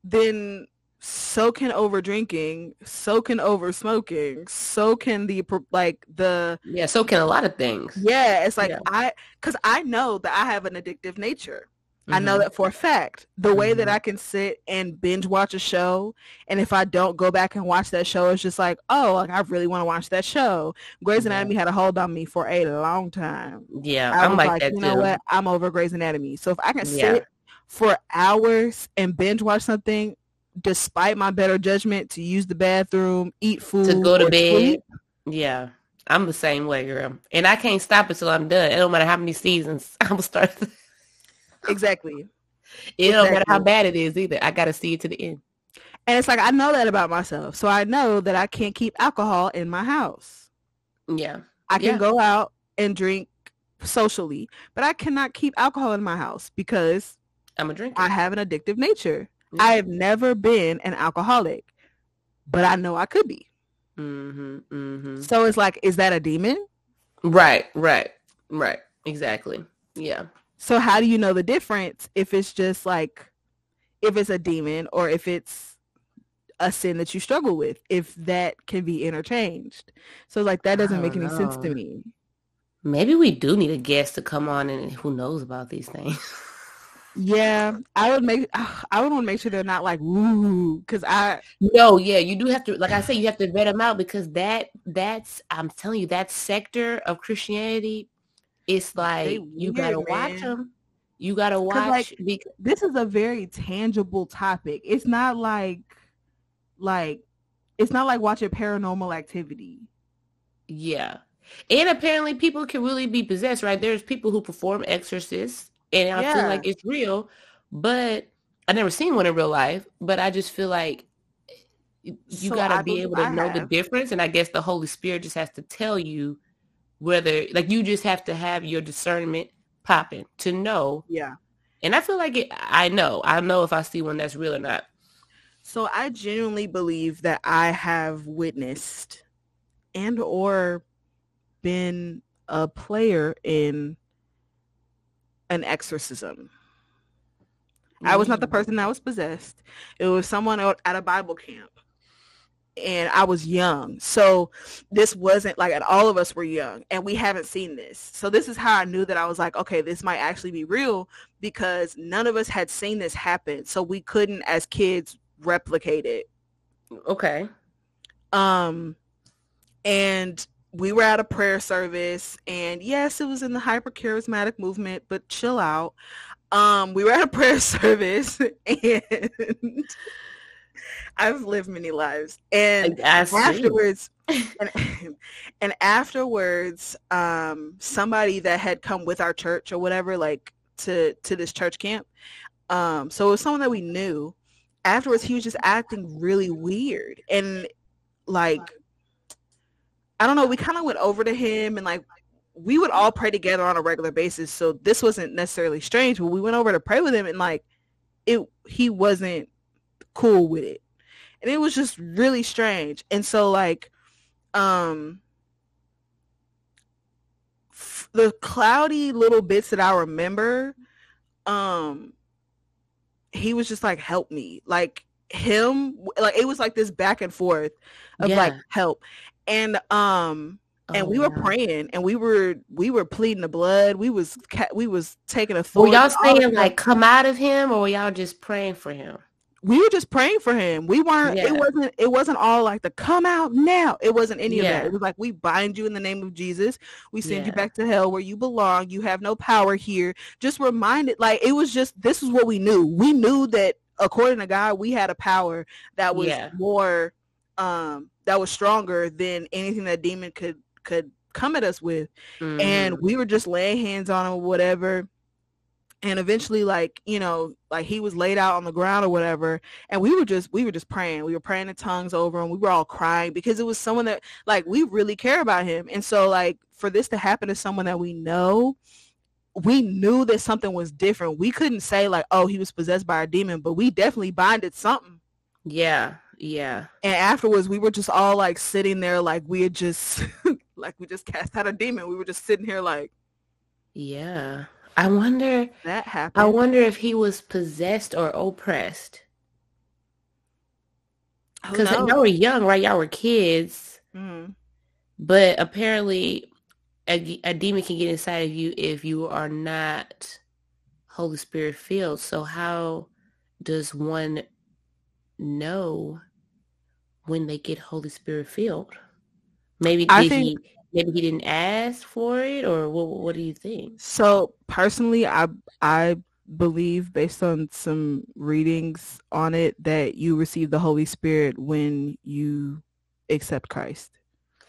then so can over drinking, so can over smoking, so can the like the yeah, so can a lot of things. Yeah, it's like yeah. I because I know that I have an addictive nature. Mm-hmm. I know mm-hmm. that for a fact. The mm-hmm. way that mm-hmm. I can sit and binge watch a show, and if I don't go back and watch that show, it's just like, oh, like I really want to watch that show. Grey's Anatomy had a hold on me for a long time. Yeah, I am like, like, that you too. know what? I'm over Grey's Anatomy. So if I can yeah. sit for hours and binge watch something, despite my better judgment, to use the bathroom, eat food, to go to bed. Sleep, yeah. I'm the same way, girl. And I can't stop until I'm done. It don't matter how many seasons <laughs> I'm gonna start. Exactly. It exactly. don't matter how bad it is either. I got to see it to the end. And it's like I know that about myself, so I know that I can't keep alcohol in my house. Yeah, I can yeah. go out and drink socially, but I cannot keep alcohol in my house because I'm a drinker. I have an addictive nature. Yeah. I have never been an alcoholic, but I know I could be. Mm-hmm, mm-hmm. So it's like, is that a demon? Right, right, right. Exactly. Yeah. So how do you know the difference if it's just like if it's a demon or if it's a sin that you struggle with, if that can be interchanged. So like that doesn't make any know. sense to me. Maybe we do need a guest to come on and who knows about these things. Yeah, I would make. <sighs> I would want to make sure they're not like woo, because I. No, yeah, you do have to. Like I say, you have to vet them out because that that's. I'm telling you, that sector of Christianity it's like they you gotta watch them. You gotta watch. Like, because- this is a very tangible topic. It's not like, like, it's not like watching paranormal activity. Yeah, and apparently people can really be possessed. Right? There's people who perform exorcists, and I yeah. feel like it's real. But I never seen one in real life. But I just feel like you so gotta I be able to I know have. the difference. And I guess the Holy Spirit just has to tell you whether like you just have to have your discernment popping to know. Yeah. And I feel like it, I know. I know if I see one that's real or not. So I genuinely believe that I have witnessed and or been a player in an exorcism. Mm-hmm. I was not the mm. person that was possessed. It was someone at a Bible camp and I was young. So this wasn't like, and all of us were young and we haven't seen this. So this is how I knew that I was like, okay, this might actually be real because none of us had seen this happen. So we couldn't as kids replicate it. Okay. Um, and we were at a prayer service and yes, it was in the hyper charismatic movement, but chill out. Um, we were at a prayer <laughs> service and I've lived many lives, and afterwards, <laughs> and, <laughs> and, afterwards, um, somebody that had come with our church or whatever, like to to this church camp. Um, so it was someone that we knew. Afterwards, he was just acting really weird, and like, I don't know. We kind of went over to him, and like, we would all pray together on a regular basis. So this wasn't necessarily strange, but we went over to pray with him, and like it he wasn't cool with it. And it was just really strange. And so like um f- the cloudy little bits that I remember um he was just like help me. Like him like it was like this back and forth of Yeah. like help. And um and Oh, we were wow. praying and we were we were pleading the blood. We was we was taking a Were y'all saying like come out of him or were y'all just praying for him? We were just praying for him. We weren't. Yeah. It wasn't. It wasn't all like the come out now. It wasn't any of that. It was like we bind you in the name of Jesus. We send you back to hell where you belong. You have no power here. Just reminded. Like it was just. This is what we knew. We knew that according to God, we had a power that was Yeah. more. Um, that was stronger than anything that demon could could come at us with and Mhm. we were just laying hands on him or whatever and eventually like you know like he was laid out on the ground or whatever and we were just we were just praying. We were praying in tongues over him. We were all crying because it was someone that like we really care about him. And so like for this to happen to someone that we know we knew that something was different. We couldn't say like oh he was possessed by a demon but we definitely binded something. Yeah, yeah. and afterwards we were just all like sitting there like we had just <laughs> like we just cast out a demon. We were just sitting here like Yeah. I wonder that happened I wonder if he was possessed or oppressed. Because knows? y'all were young, right? Y'all were kids. Mhm. But apparently a, a demon can get inside of you if you are not Holy Spirit filled. So how does one know when they get Holy Spirit filled? Maybe did think- he maybe he didn't ask for it or what what do you think? So personally, I I believe based on some readings on it that you receive the Holy Spirit when you accept Christ.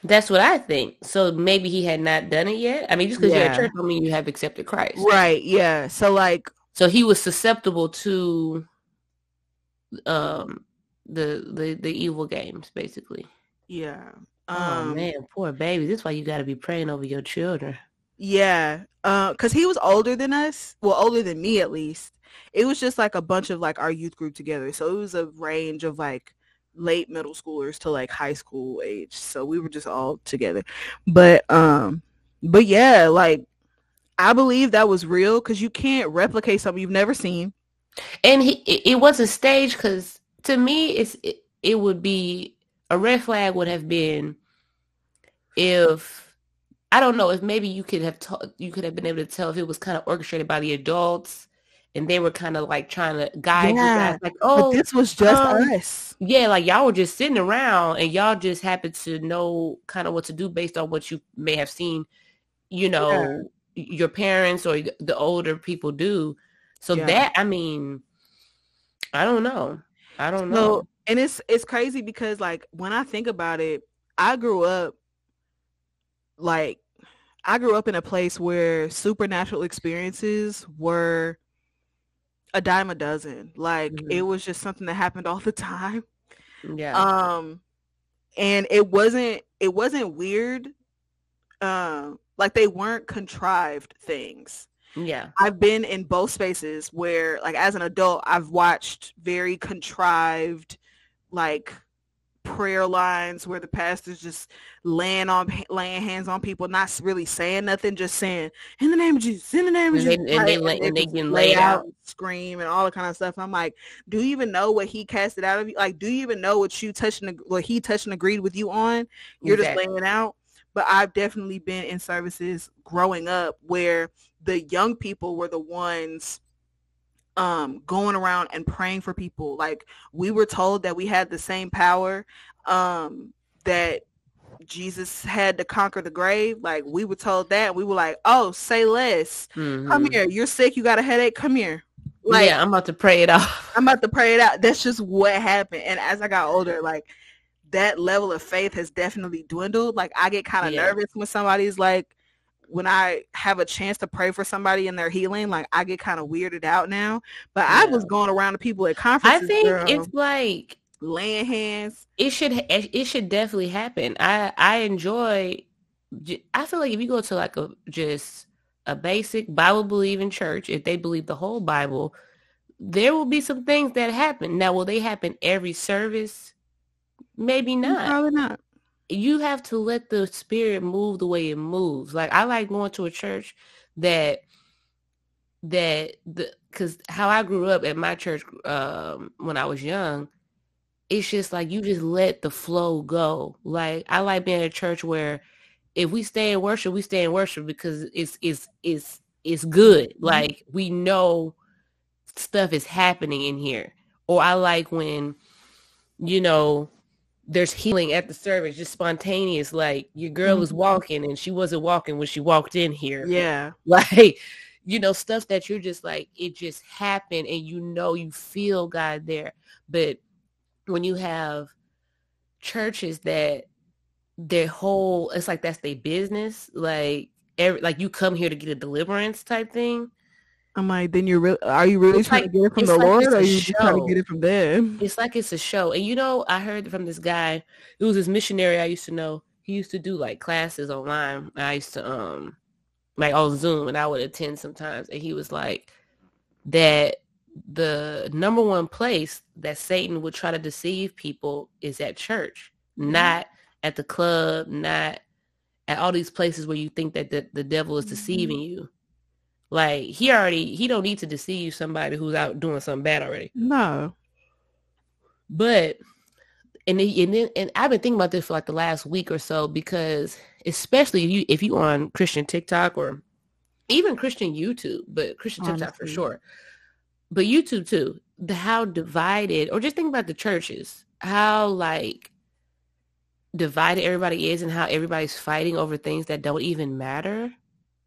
That's what I think. So maybe he had not done it yet. I mean, just because you're Yeah. at church don't mean you have accepted Christ. Right. Yeah. So like So he was susceptible to um the the the evil games, basically. yeah. Oh Um man, poor baby. This is why you got to be praying over your children. yeah. Uh cuz he was older than us. Well, older than me at least. It was just like a bunch of like our youth group together. So it was a range of like late middle schoolers to like high school age. So we were just all together. But um but yeah, like I believe that was real cuz you can't replicate something you've never seen. And he it, it wasn't staged because to me it's it, it would be a red flag would have been if I don't know if maybe you could have ta- you could have been able to tell if it was kind of orchestrated by the adults and they were kind of like trying to guide you Yeah, guys like oh this was just um, us. Yeah, like y'all were just sitting around and y'all just happened to know kind of what to do based on what you may have seen, you know, y- your parents or the older people do. So Yeah. that, I mean, I don't know. I don't know. And it's it's crazy because like when I think about it, I grew up like I grew up in a place where supernatural experiences were a dime a dozen. Like Mhm. it was just something that happened all the time. yeah. Um and it wasn't it wasn't weird. Um like they weren't contrived things. yeah. I've been in both spaces where, like, as an adult, I've watched very contrived, like, prayer lines where the pastor's just laying on laying hands on people, not really saying nothing, just saying "in the name of Jesus, in the name of And they- Jesus," and they right? lay- and they getting lay out. and scream, and all that kind of stuff. And I'm like, do you even know what he casted out of you? Like, do you even know what you touched and what he touched and agreed with you on? You're just laying out. But I've definitely been in services growing up where the young people were the ones um going around and praying for people. Like we were told that we had the same power um that jesus had to conquer the grave. Like we were told that. We were like oh say less. Come Mhm. here. You're sick. You got a headache. Come here. Like yeah, I'm about to pray it out. i'm about to pray it out. That's just what happened. And as i got older like that level of faith has definitely dwindled. Like i get kind of Yeah. nervous when somebody's like when I have a chance to pray for somebody and they're healing, like I get kind of weirded out now. But I was going around to people at conferences. I think girl, it's like laying hands. it should it it should definitely happen. I I enjoy. I feel like if you go to like a just a basic Bible believing church, if they believe the whole Bible, there will be some things that happen. Now, will they happen every service? Maybe mm, not. Probably not. You have to let the spirit move the way it moves. Like I like going to a church that that the because how I grew up at my church um, when I was young, it's just like you just let the flow go. Like I like being at a church where if we stay in worship, we stay in worship because it's it's it's it's good. Mm-hmm. Like we know stuff is happening in here. Or I like when, you know, there's healing at the service, just spontaneous. Like your girl mm-hmm. was walking and she wasn't walking when she walked in here. Yeah. <laughs> Like, you know, stuff that you're just like, it just happened and you know, you feel God there. But when you have churches that their whole, it's like that's their business. Like, every, like you come here to get a deliverance type thing. I'm like, then you're really, are you really it's trying like, to get it from the like Lord or are you just trying to get it from them? It's like it's a show. And you know, I heard from this guy, it was this missionary I used to know. He used to do like classes online. I used to, um, like on Zoom and I would attend sometimes. And he was like that the number one place that Satan would try to deceive people is at church, mm-hmm. not at the club, not at all these places where you think that the, the devil is deceiving mm-hmm. you. Like he already he don't need to deceive somebody who's out doing something bad already. No. But and and then, and I've been thinking about this for like the last week or so because especially if you if you on Christian TikTok or even Christian YouTube, but Christian Honestly. TikTok for sure. But YouTube too, the how divided or just think about the churches, how like divided everybody is and how everybody's fighting over things that don't even matter.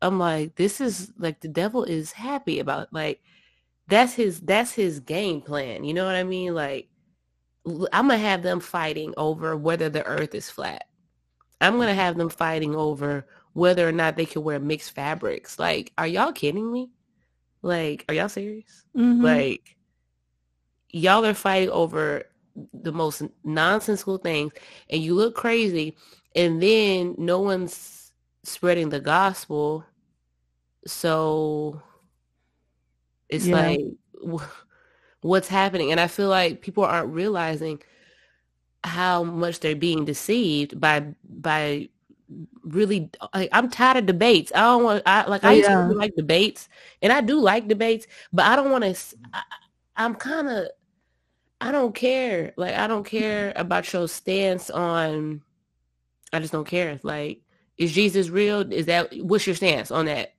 I'm like, this is like the devil is happy about like that's his that's his game plan. You know what I mean? Like I'm gonna have them fighting over whether the earth is flat. I'm gonna have them fighting over whether or not they can wear mixed fabrics. Like, are y'all kidding me? Like, are y'all serious? Mm-hmm. Like, y'all are fighting over the most nonsensical things and you look crazy and then no one's spreading the gospel. So it's yeah. like <laughs> what's happening and I feel like people aren't realizing how much they're being deceived by by really like I'm tired of debates. I don't want I like oh, I used yeah. to like debates and I do like debates, but I don't want to I'm kind of I don't care. Like I don't care about your stance on I just don't care. Like is Jesus real? Is that what's your stance on that?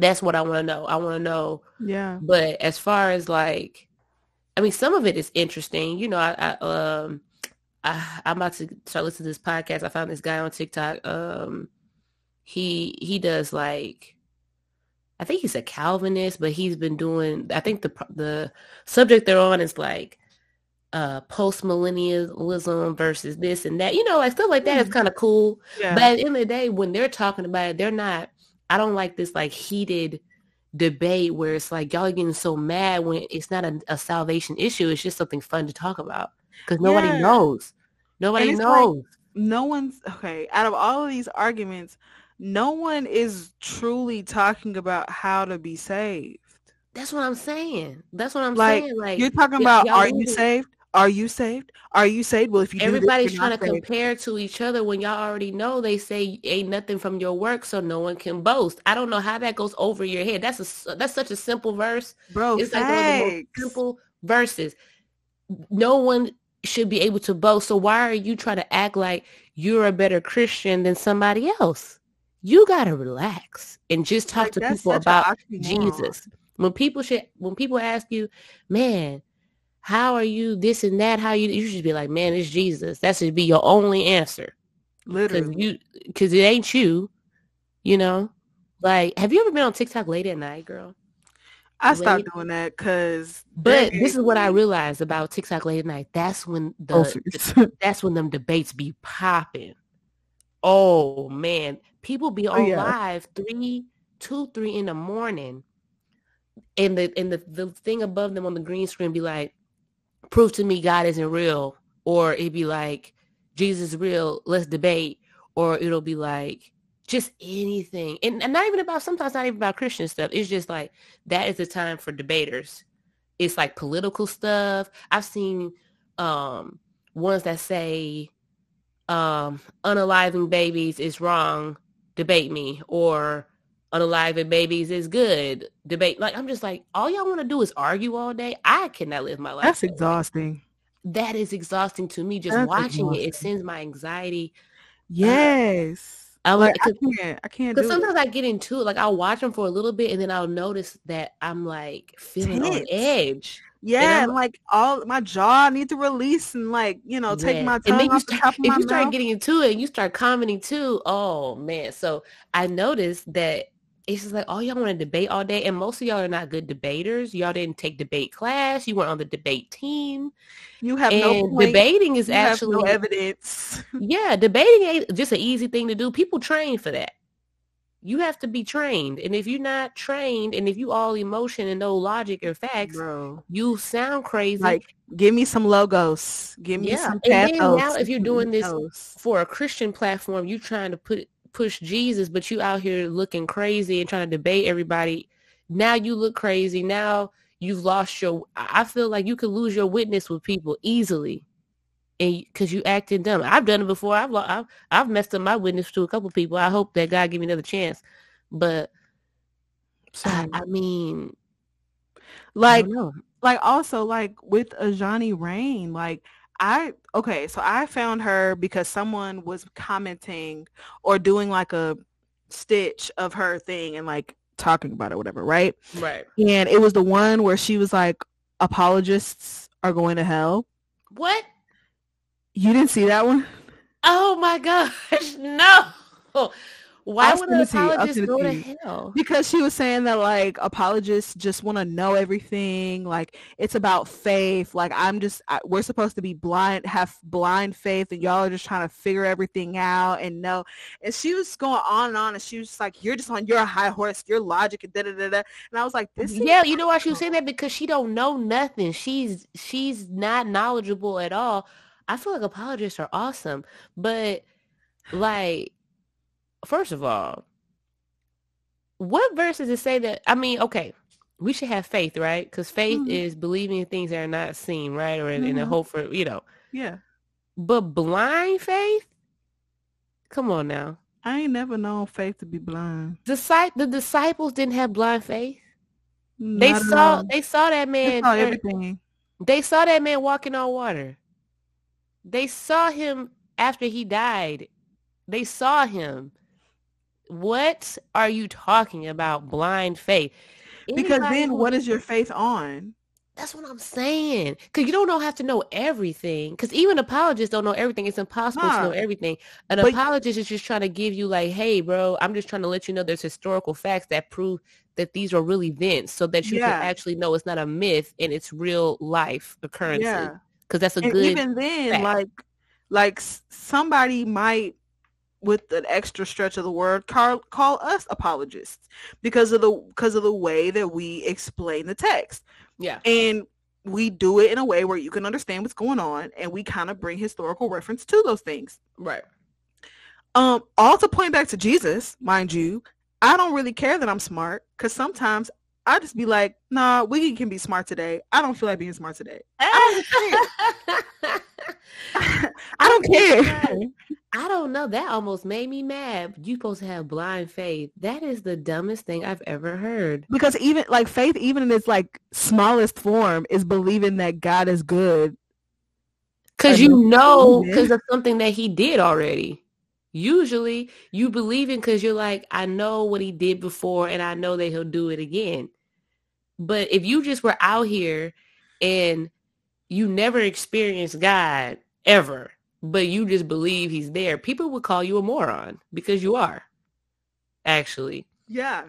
That's what I want to know. I want to know. Yeah. But as far as like, I mean, some of it is interesting. You know, I, I um, I, I'm about to start listening to this podcast. I found this guy on TikTok. Um, he he does like, I think he's a Calvinist, but he's been doing. I think the the subject they're on is like uh, post-millennialism versus this and that. You know, like stuff like that is mm. kind of cool. Yeah. But at the end of the day, when they're talking about it, they're not, I don't like this like heated debate where it's like y'all getting so mad when it's not a, a salvation issue. It's just something fun to talk about because nobody yeah. knows. Nobody knows. Like, no one's, okay, out of all of these arguments, no one is truly talking about how to be saved. That's what I'm saying. That's what I'm like, saying. Like you're talking about, are you saved? Are you saved? Are you saved? Well, if you everybody's this, trying to saved. compare to each other when y'all already know they say ain't nothing from your work, so no one can boast. I don't know how that goes over your head. That's a that's such a simple verse, bro. It's like one of the most simple verses. No one should be able to boast. So why are you trying to act like you're a better Christian than somebody else? You gotta relax and just talk like, to people about Jesus. When people should, when people ask you, man how are you this and that? How you you should be like, man, it's Jesus. That should be your only answer. Literally. Cause you because it ain't you, you know? Like, have you ever been on TikTok late at night, girl? I late? stopped doing that because But this is what I realized about TikTok late at night. That's when the, the <laughs> that's when them debates be popping. Oh man. People be oh, on oh, yeah. live three, two, three in the morning. And the and the, the thing above them on the green screen be like, prove to me God isn't real, or it'd be like Jesus is real, let's debate, or it'll be like just anything. And, and not even about sometimes not even about Christian stuff. It's just like that is the time for debaters it's like political stuff. I've seen um ones that say um unaliving babies is wrong, debate me, or unaliving babies is good, debate. Like I'm just like, all y'all want to do is argue all day. I cannot live my life. That's exhausting. That is exhausting to me. Just That's watching exhausting. it, it sends my anxiety. Yes. Uh, I like, I can't, I can't. Because sometimes it. I get into it. Like I'll watch them for a little bit, and then I'll notice that I'm like feeling Tense. on edge. Yeah, and, like all my jaw need to release and like you know take yeah. my tongue and then you start, If you start getting into it, and you start commenting too. Oh man! So I noticed that it's just like all y'all want to debate all day, and most of y'all are not good debaters. Y'all didn't take debate class. You weren't on the debate team. You have and no point. debating is you actually no evidence. <laughs> yeah, debating ain't just an easy thing to do. People train for that. You have to be trained, and if you're not trained, and if you all emotion and no logic or facts, Bro. you sound crazy. Like, give me some logos. Give me yeah. some pathos. And then now, if you're doing this for a Christian platform, you're trying to put push Jesus, but you out here looking crazy and trying to debate everybody. Now you look crazy. Now you've lost your. I feel like you could lose your witness with people easily, and because you acting dumb. I've done it before. I've I've I've messed up my witness to a couple people. I hope that God give me another chance, but I, I mean, like, like also like with Ajani Rain, like I okay, so I found her because someone was commenting or doing like a stitch of her thing and like talking about it, whatever, right? Right. And it was the one where she was like, apologists are going to hell. What? You didn't see that one? Oh my gosh, <laughs> no. Why would an apologist go to hell? Because she was saying that like apologists just want to know everything. Like it's about faith. Like I'm just I, we're supposed to be blind, have blind faith, and y'all are just trying to figure everything out and know. And she was going on and on, and she was just like, "You're just on your high horse, your logic, and da da da da." And I was like, "This." Yeah, you know why she was saying that because she don't know nothing. She's she's not knowledgeable at all. I feel like apologists are awesome, but like first of all, what verse does it say that? I mean, okay, we should have faith, right? Because faith mm-hmm. is believing in things that are not seen, right? Or in, mm-hmm. in a mm-hmm. hope for, you know. Yeah. But blind faith? Come on now. I ain't never known faith to be blind. The, the disciples didn't have blind faith. Not they saw they saw that man. They saw everything. They saw that man walking on water. They saw him after he died. They saw him. What are you talking about? Blind faith. Because then what is your faith on? That's what I'm saying. Because you don't know, have to know everything. Because even apologists don't know everything. It's impossible to know everything. An but, apologist is just trying to give you like, hey, bro, I'm just trying to let you know there's historical facts that prove that these are really events so that you yeah. can actually know it's not a myth and it's real life occurrence. Yeah. Because that's a and good even then, fact. like like somebody might with an extra stretch of the word call, call us apologists because of the because of the way that we explain the text. Yeah. And we do it in a way where you can understand what's going on and we kind of bring historical reference to those things. Right. Um also point back to jesus mind you i don't really care that i'm smart because sometimes I just be like, nah, we can be smart today. I don't feel like being smart today. I don't care. <laughs> <laughs> I don't care. I don't know. That almost made me mad. You supposed to have blind faith. That is the dumbest thing I've ever heard. Because even like faith, even in its like smallest form, is believing that God is good. Because you know, because of something that He did already. Usually, you believe in because you're like, I know what He did before, and I know that He'll do it again. But if you just were out here and you never experienced God ever but you just believe he's there, people would call you a moron because you are. Actually. Yeah.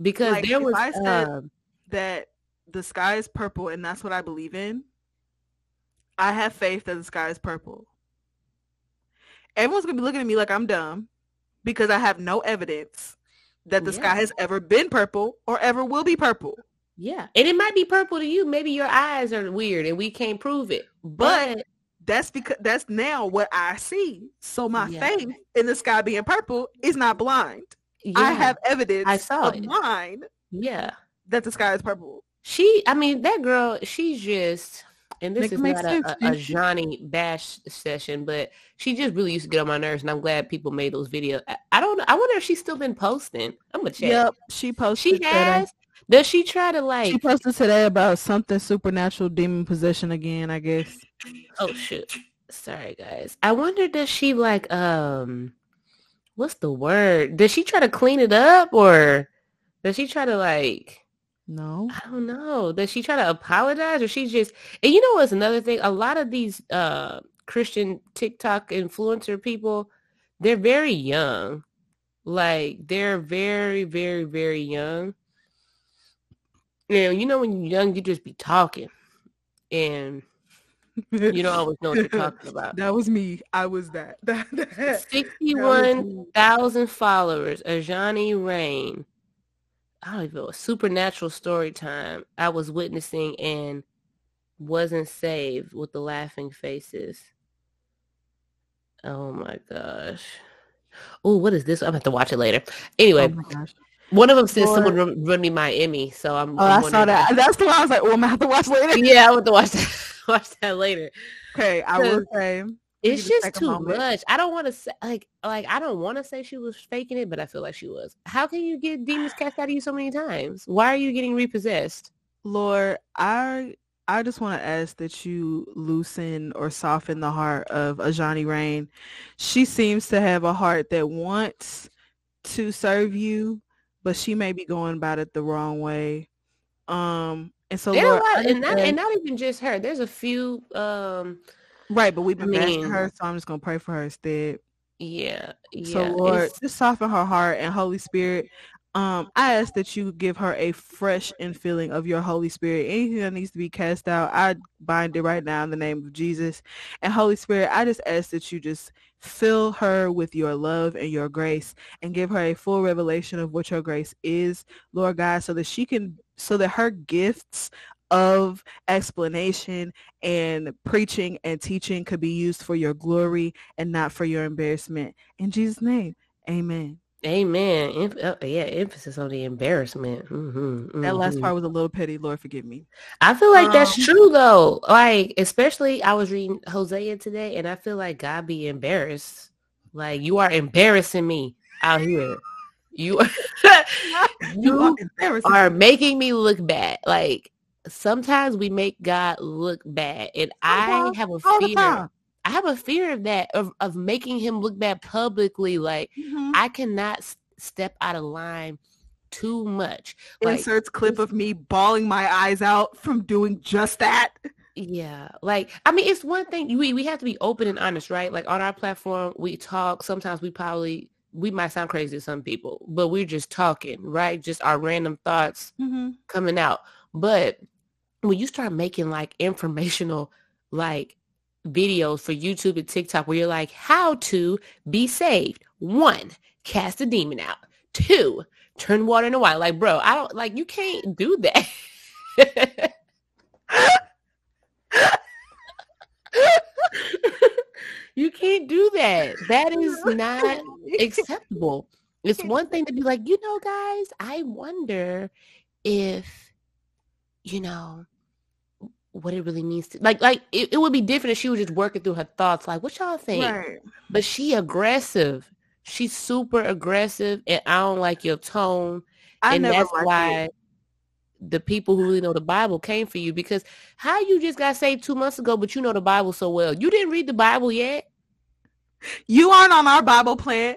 Because like, there was I said uh, that the sky is purple and that's what I believe in. I have faith that the sky is purple. Everyone's gonna be looking at me like I'm dumb because I have no evidence that the yeah. sky has ever been purple or ever will be purple. Yeah. And it might be purple to you. Maybe your eyes are weird and we can't prove it. But, but that's because that's now what I see. So my yeah. faith in the sky being purple is not blind. Yeah. I have evidence I saw of it. mine. Yeah. That the sky is purple. She, I mean, that girl, she's just, and this is not a, a, Ajani Bash session, but she just really used to get on my nerves, and I'm glad people made those videos. I, I don't. I wonder if she's still been posting. I'm gonna check. Yep, she posted. She has. Does she try to like? She posted today about something supernatural demon possession again. I guess. Oh shit. Sorry guys. I wonder does she like um what's the word? Does she try to clean it up or does she try to like No. I don't know. Does she try to apologize or she just and you know what's another thing? A lot of these uh Christian TikTok influencer people, they're very young. Like they're very, very, very young. And you know when you're young you just be talking and you don't always know what you're <laughs> talking about. That was me. I was that. <laughs> That- that- that was me. 61,000 followers. Ajani Rain. I don't even know. Supernatural story time. I was witnessing and wasn't saved with the laughing faces. Oh my gosh. Oh, what is this? I'm gonna have to watch it later. Anyway, Oh my gosh. One of them said Lord. someone run, run me my Emmy, so I'm. Oh, I'm I saw that. That's the one I was like, oh, I'm gonna have to watch later. <laughs> Yeah, I want to watch that. <laughs> watch that later. Okay, I will say It's just just take a too moment. much. I don't want to say like like I don't want to say she was faking it, but I feel like she was. How can you get demons cast out of you so many times? Why are you getting repossessed? Lord, I I just want to ask that you loosen or soften the heart of Ajani Rain. She seems to have a heart that wants to serve you, but she may be going about it the wrong way. Um, and so There Lord, are lot, and not, and not even just her. There's a few. Um, right, but we've been mean- her, so I'm just gonna pray for her instead. yeah, yeah. So Lord, it's- just soften her heart and Holy Spirit. Um, I ask that you give her a fresh infilling of your Holy Spirit. Anything that needs to be cast out, I bind it right now in the name of Jesus. And Holy Spirit, I just ask that you just fill her with your love and your grace and give her a full revelation of what your grace is, Lord God, so that she can, so that her gifts of explanation and preaching and teaching could be used for your glory and not for your embarrassment. In Jesus' name, amen. Amen. Em- uh, yeah, emphasis on the embarrassment. hmm That last mhm. part was a little petty. Lord, forgive me. I feel like that's Um, true though. Like, especially I was reading Hosea today and I feel like God be embarrassed. Like you are embarrassing me out here. You <laughs> you embarrassing. are making me look bad. Like sometimes we make God look bad. And I have a fear. I have a fear of that, of, of making him look bad publicly. Like Mhm. I cannot s- step out of line too much. Like Inserts clip of me bawling my eyes out from doing just that. Yeah, like I mean, it's one thing we we have to be open and honest, right? Like on our platform, we talk. Sometimes we probably we might sound crazy to some people, but we're just talking, right? Just our random thoughts Mm-hmm. coming out. But when you start making like informational like videos for YouTube and TikTok, where you're like, how to be saved? One, cast a demon out. Two, turn water into wine. Like, bro, I don't like you can't do that. <laughs> you can't do that. That is <laughs> not acceptable. It's <laughs> one thing to be like, you know, guys, I wonder if, you know, what it really means to like like it, it would be different if she was just working through her thoughts like what y'all think Right. but she aggressive she's super aggressive and i don't like your tone I and that's why it. the people who really know the bible came for you because how you just got saved two months ago but you know the bible so well you didn't read the bible yet You aren't on our Bible plan.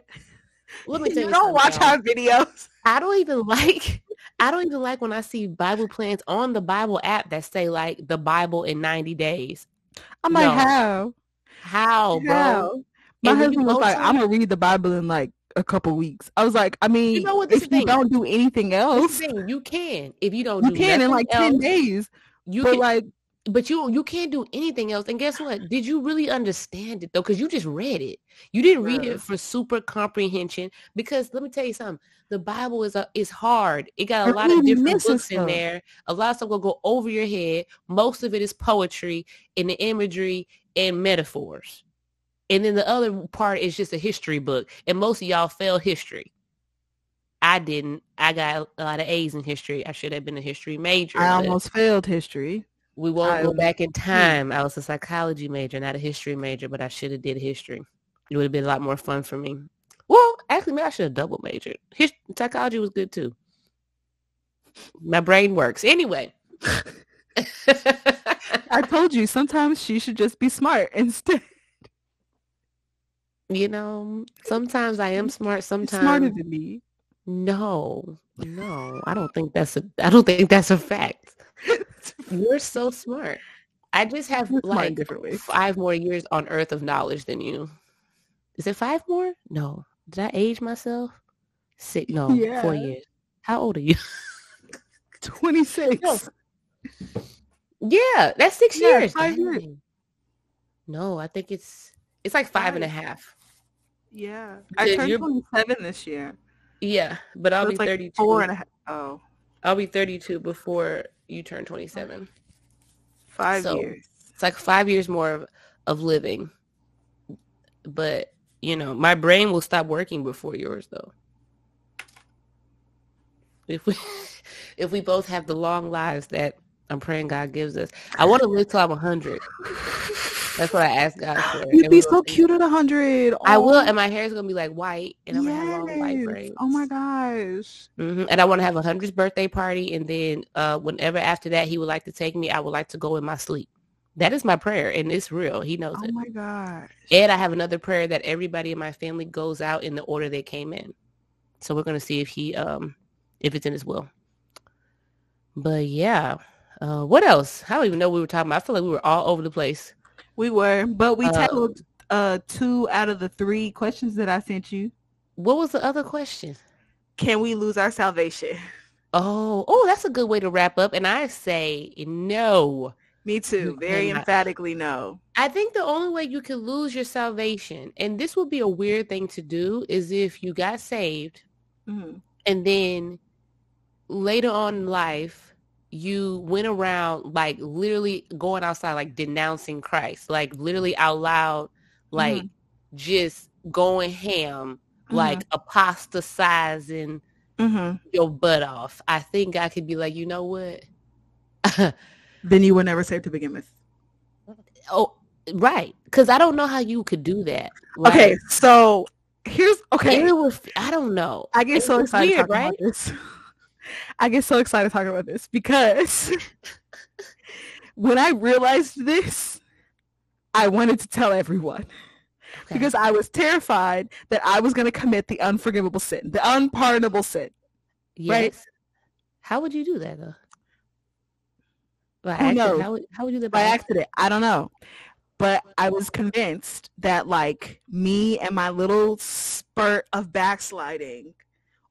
let me <laughs> You you, don't watch y'all. our videos. I don't even <laughs> like I don't even like when I see Bible plans on the Bible app that say like the Bible in 90 days. I'm No. like, how? How, bro? How? My And husband was like, I'm gonna read the Bible in like a couple weeks. I was like, I mean, you know what, this if you thing. don't do anything else, You can if you don't you do can in like 10 days. You but can, like, but you you can't do anything else. And guess what? Did you really understand it though? Because you just read it. You didn't read it for super comprehension. Because let me tell you something. The Bible is a, is hard. It got a lot of different books in there. A lot of stuff will go over your head. Most of it is poetry and the imagery and metaphors. And then the other part is just a history book. And most of y'all fail history. I didn't. I got a lot of A's in history. I should have been a history major. I almost failed history. We won't I, go back in hmm. time. I was a psychology major, not a history major, but I should have did history. It would have been a lot more fun for me. Well, actually, maybe I should have double majored. Psychology was good too. My brain works. Anyway. <laughs> I told you sometimes she should just be smart <laughs> instead. You know, sometimes I am smart. Sometimes smarter than me. No, no, I don't think that's a. I don't think that's a fact. You're so smart. I just have You're like five more years on Earth of knowledge than you. Is it five more? No. Did I age myself? Six? No, yeah. four years. How old are you? <laughs> Twenty six. No. Yeah, that's six yeah, years. Five years. No, I think it's it's like five, five. and a half. Yeah, I turned twenty seven this year. Yeah, but I'll so be like 32. Four and a half. Oh. I'll be 32 before you turn 27. Five so years. It's like five years more of, of living. But, you know, my brain will stop working before yours, though. If we, <laughs> if we both have the long lives that I'm praying God gives us. I want to live till I'm 100. <laughs> That's what I asked God for. <gasps> You'd be so cute at a hundred. I will, and my hair is gonna be like white, and I'm yes. gonna have long white braids. Oh my gosh! Mm-hmm. And I want to have a hundredth birthday party, and then uh, whenever after that he would like to take me, I would like to go in my sleep. That is my prayer, and it's real. He knows oh it. Oh my gosh! And I have another prayer that everybody in my family goes out in the order they came in. So we're gonna see if he, um, if it's in his will. But yeah, uh, what else? I don't even know what we were talking about. I feel like we were all over the place. We were, but we uh, tackled uh two out of the three questions that I sent you. What was the other question? Can we lose our salvation? Oh, oh, that's a good way to wrap up. And I say no. Me too. Very emphatically no. I think the only way you can lose your salvation, and this would be a weird thing to do, is if you got saved mm-hmm. and then later on in life you went around like literally going outside like denouncing Christ, like literally out loud, like mm-hmm. just going ham, mm-hmm. like apostatizing mm-hmm. your butt off. I think I could be like, you know what? <laughs> then you were never saved to begin with. Oh, right. Because I don't know how you could do that. Okay, so here's okay. Was, I don't know. I get so excited weird, right? <laughs> I get so excited talking about this because <laughs> when I realized this, I wanted to tell everyone. Okay. Because I was terrified that I was going to commit the unforgivable sin, the unpardonable sin. Yes. Right? How would you do that though? By Who accident? knows? How would, how would you do that by, by accident? accident? I don't know. But I was convinced that like me and my little spurt of backsliding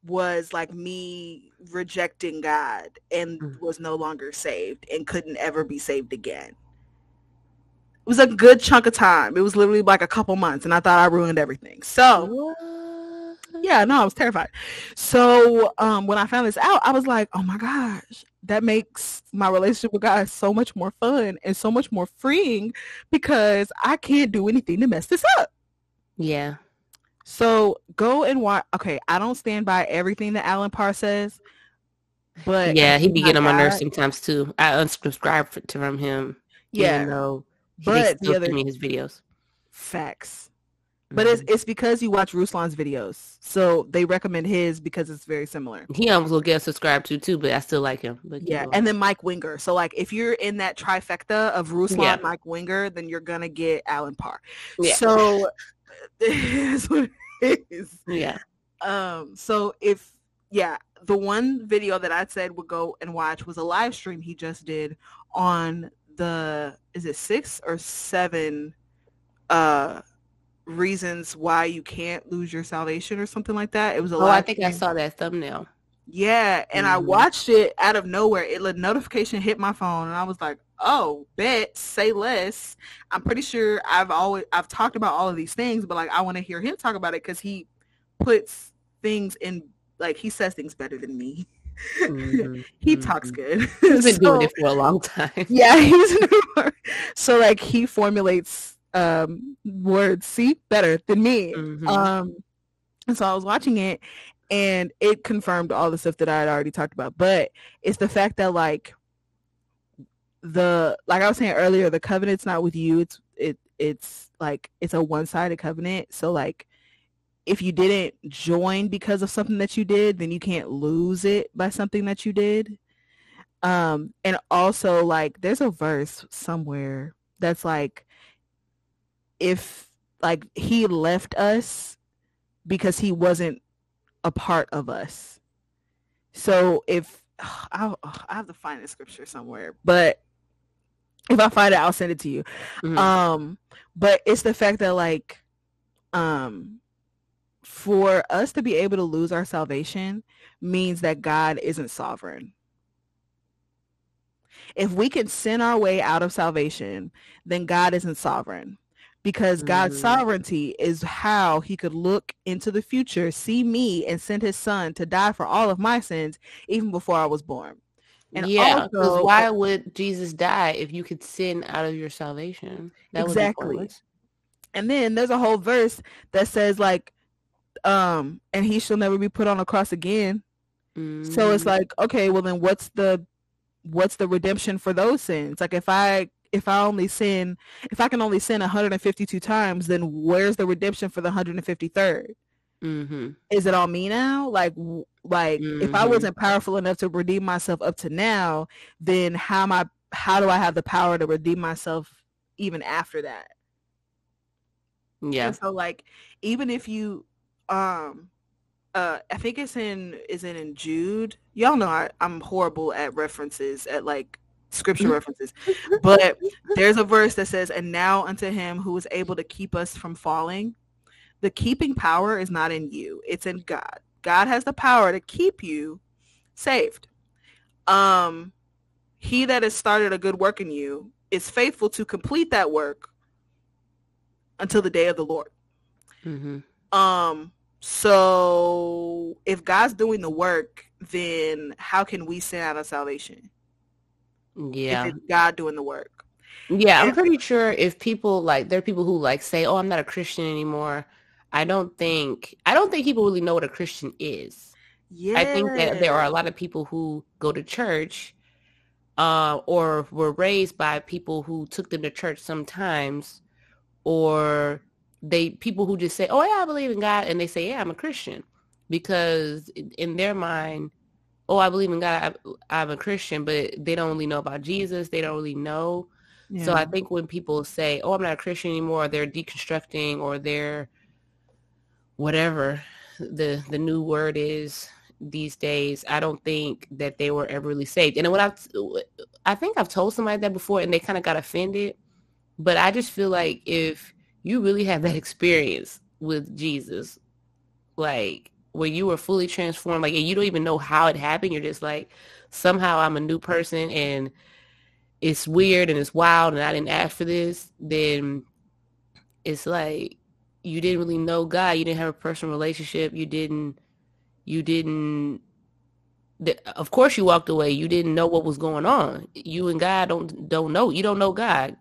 was like me rejecting God and mm. was no longer saved and couldn't ever be saved again. It was a good chunk of time. It was literally like a couple months and I thought I ruined everything. So what? yeah, no, I was terrified. So um, when I found this out, I was like, oh my gosh, that makes my relationship with God so much more fun and so much more freeing because I can't do anything to mess this up. Yeah. So go and watch. Okay, I don't stand by everything that Alan Parr says, but yeah, he be getting on my nerves sometimes too. I unsubscribe from him. Yeah, no, but the other me his videos. Facts. But mm-hmm. it's it's because you watch Ruslan's videos, so they recommend his because it's very similar. He almost will get subscribed to too, but I still like him. But yeah, and then Mike Winger. So like, if you're in that trifecta of Ruslan, yeah. Mike Winger, then you're gonna get Alan Parr. Yeah. So <laughs> is what is. Yeah. Um. So if yeah, the one video that I said would go and watch was a live stream he just did on the is it six or seven uh reasons why you can't lose your salvation or something like that. It was a oh, I think stream. I saw that thumbnail. Yeah, and mm-hmm. I watched it out of nowhere. It a notification hit my phone, and I was like, "Oh, bet, say less." I'm pretty sure I've always I've talked about all of these things, but like I want to hear him talk about it because he puts things in like he says things better than me. Mm-hmm. <laughs> he mm-hmm. talks good. He's been so, doing it for a long time. <laughs> yeah, he's new. so like he formulates um words see better than me. Mm-hmm. Um, and so I was watching it and it confirmed all the stuff that I had already talked about. But it's the fact that like the like I was saying earlier, the covenant's not with you. It's it it's like it's a one sided covenant. So like if you didn't join because of something that you did, then you can't lose it by something that you did. Um and also like there's a verse somewhere that's like if like he left us because he wasn't a part of us. So if <sighs> I, I have to find the scripture somewhere, but if I find it, I'll send it to you. Mm-hmm. Um, but it's the fact that like, um, for us to be able to lose our salvation means that God isn't sovereign. If we can sin our way out of salvation, then God isn't sovereign because God's mm. sovereignty is how he could look into the future, see me and send his son to die for all of my sins even before I was born. And yeah, because why would Jesus die if you could sin out of your salvation? That exactly. And then there's a whole verse that says like, um, and he shall never be put on a cross again. Mm. So it's mm. like, okay, well then what's the what's the redemption for those sins? Like if I if I only sin, if I can only sin 152 times, then where's the redemption for the 153rd? Mm-hmm. Is it on me now? Like, like mm-hmm. if I mm-hmm. wasn't powerful enough to redeem myself up to now, then how am I? How do I have the power to redeem myself even after that? Yeah. And so, like, even if you, um, uh, I think it's in is it in Jude? Y'all know I, I'm horrible at references at like scripture mm-hmm. references. But there's a verse that says, And now unto him who is able to keep us from falling. The keeping power is not in you, it's in God. God has the power to keep you saved. Um, he that has started a good work in you is faithful to complete that work until the day of the Lord. Mm-hmm. Um, so if God's doing the work, then how can we sin out of salvation? Yeah. If it's God doing the work. Yeah, I'm pretty sure if people like there are people who like say, "Oh, I'm not a Christian anymore." I don't think I don't think people really know what a Christian is. Yeah. I think that there are a lot of people who go to church uh, or were raised by people who took them to church sometimes or they people who just say, "Oh, yeah, I believe in God," and they say, "Yeah, I'm a Christian," because in their mind, oh, I believe in God, I, am a Christian, but they don't really know about Jesus. They don't really know. Yeah. So I think when people say, oh, I'm not a Christian anymore, they're deconstructing or they're whatever the the new word is these days. I don't think that they were ever really saved. And when I, I think I've told somebody that before, and they kind of got offended. But I just feel like if you really have that experience with Jesus, like where you were fully transformed, like, and you don't even know how it happened. You're just like, somehow I'm a new person and it's weird and it's wild and I didn't ask for this, then it's like you didn't really know God. You didn't have a personal relationship. You didn't, you didn't, of course you walked away. You didn't know what was going on. You and God don't, don't know. You don't know God.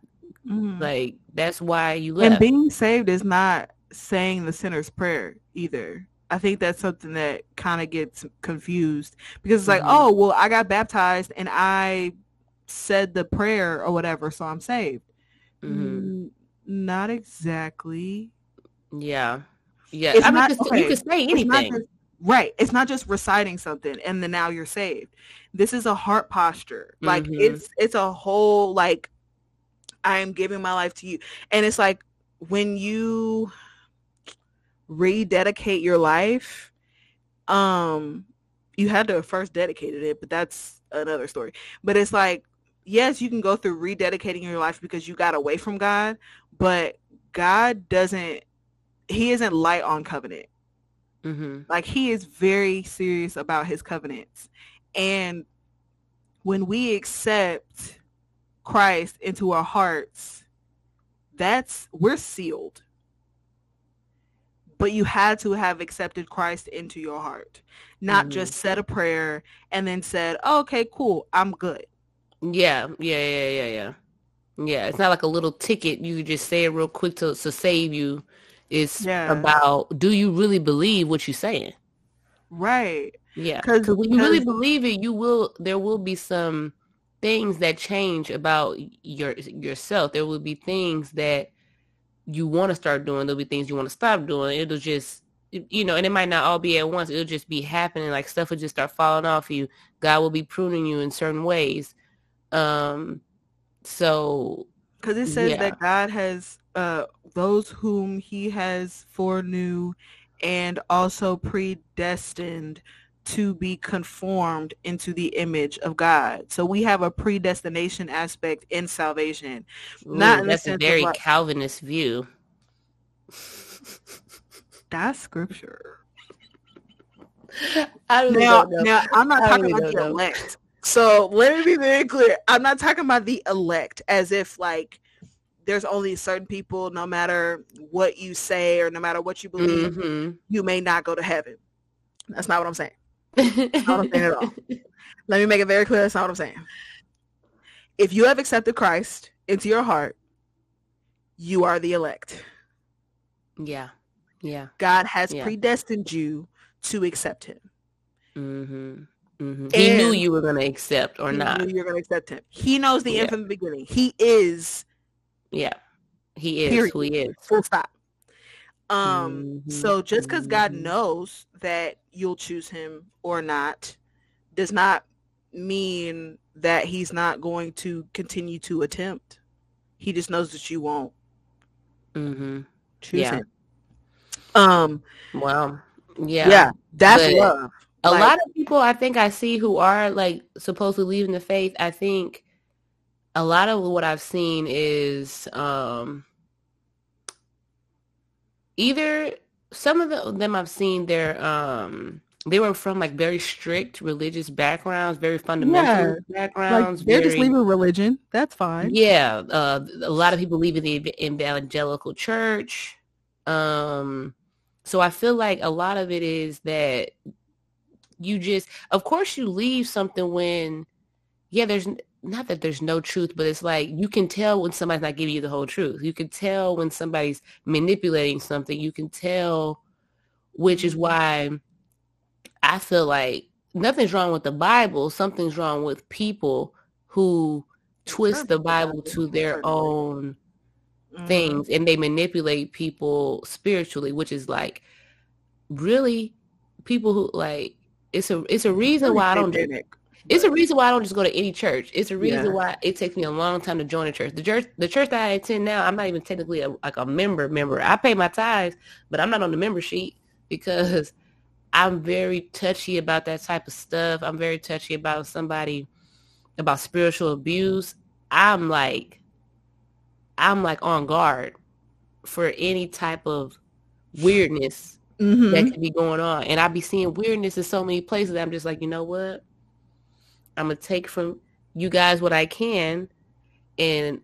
Mm-hmm. Like that's why you left. And being saved is not saying the sinner's prayer either. I think that's something that kind of gets confused because it's mm-hmm. like, oh, well, I got baptized and I said the prayer or whatever, so I'm saved. Mm-hmm. not exactly. Yeah. Yeah. It's I mean, not, okay, you can say anything. Just, right. It's not just reciting something and then now you're saved. This is a heart posture. Like mm-hmm. it's it's a whole like I am giving my life to you. And it's like when you rededicate your life, um, you had to first dedicated it, but that's another story. But it's like, yes, you can go through rededicating your life because you got away from God, but God doesn't, he isn't light on covenant. Mm-hmm. Like he is very serious about his covenants. And when we accept Christ into our hearts, that's, we're sealed but you had to have accepted Christ into your heart, not mm-hmm. just said a prayer and then said, oh, "Okay, cool, I'm good." Yeah, yeah, yeah, yeah, yeah. Yeah, it's not like a little ticket you just say it real quick to to save you. It's yeah. about do you really believe what you're saying? Right. Yeah. Because Cause when you really believe it, you will. There will be some things that change about your yourself. There will be things that you want to start doing. There'll be things you want to stop doing. It'll just you know, and it might not all be at once. It'll just be happening. Like stuff will just start falling off you. God will be pruning you in certain ways. Um, so because it says yeah. that God has uh those whom He has foreknew and also predestined to be conformed into the image of God. So we have a predestination aspect in salvation. Ooh, Not in that's a very like, Calvinist view. That's scripture. I really now, now I'm not talking really about the know. elect. So let me be very clear. I'm not talking about the elect as if like there's only certain people, no matter what you say or no matter what you believe, mm-hmm. you may not go to heaven. That's not what I'm saying. That's <laughs> not what I'm saying at all. Let me make it very clear. That's not what I'm saying. If you have accepted Christ into your heart, you are the elect. Yeah. Yeah. God has yeah. predestined you to accept him. Mm-hmm. Mm-hmm. He knew you were going to accept or not. you're going to accept him. He knows the yeah. end from the beginning. He is. Yeah. He is period. who he is. Full stop. Um, mm-hmm. so just because God mm-hmm. knows that you'll choose him or not does not mean that he's not going to continue to attempt. He just knows that you won't. Mm-hmm. Choose yeah. him. Um. Wow. Yeah. Yeah. That's but love. A like, lot of people I think I see who are like supposedly leaving the faith. I think a lot of what I've seen is um either some of the, them I've seen they're um they were from like very strict religious backgrounds, very fundamental yeah. backgrounds. Like they're very, just leaving religion. That's fine. Yeah, uh, a lot of people leaving the evangelical church. Um, so I feel like a lot of it is that you just, of course, you leave something when, yeah, there's not that there's no truth, but it's like you can tell when somebody's not giving you the whole truth. You can tell when somebody's manipulating something. You can tell, which is mm-hmm. why I feel like nothing's wrong with the Bible. Something's wrong with people who twist the Bible to their own mm-hmm. things and they manipulate people spiritually, which is like really people who like it's a it's a reason why I don't it's a reason why I don't just go to any church. It's a reason yeah. why it takes me a long time to join a church. The church the church that I attend now, I'm not even technically a, like a member member. I pay my tithes, but I'm not on the member sheet because I'm very touchy about that type of stuff. I'm very touchy about somebody about spiritual abuse. I'm like I'm like on guard for any type of weirdness mm-hmm. that could be going on. And I be seeing weirdness in so many places. I'm just like, you know what? I'm gonna take from you guys what I can, and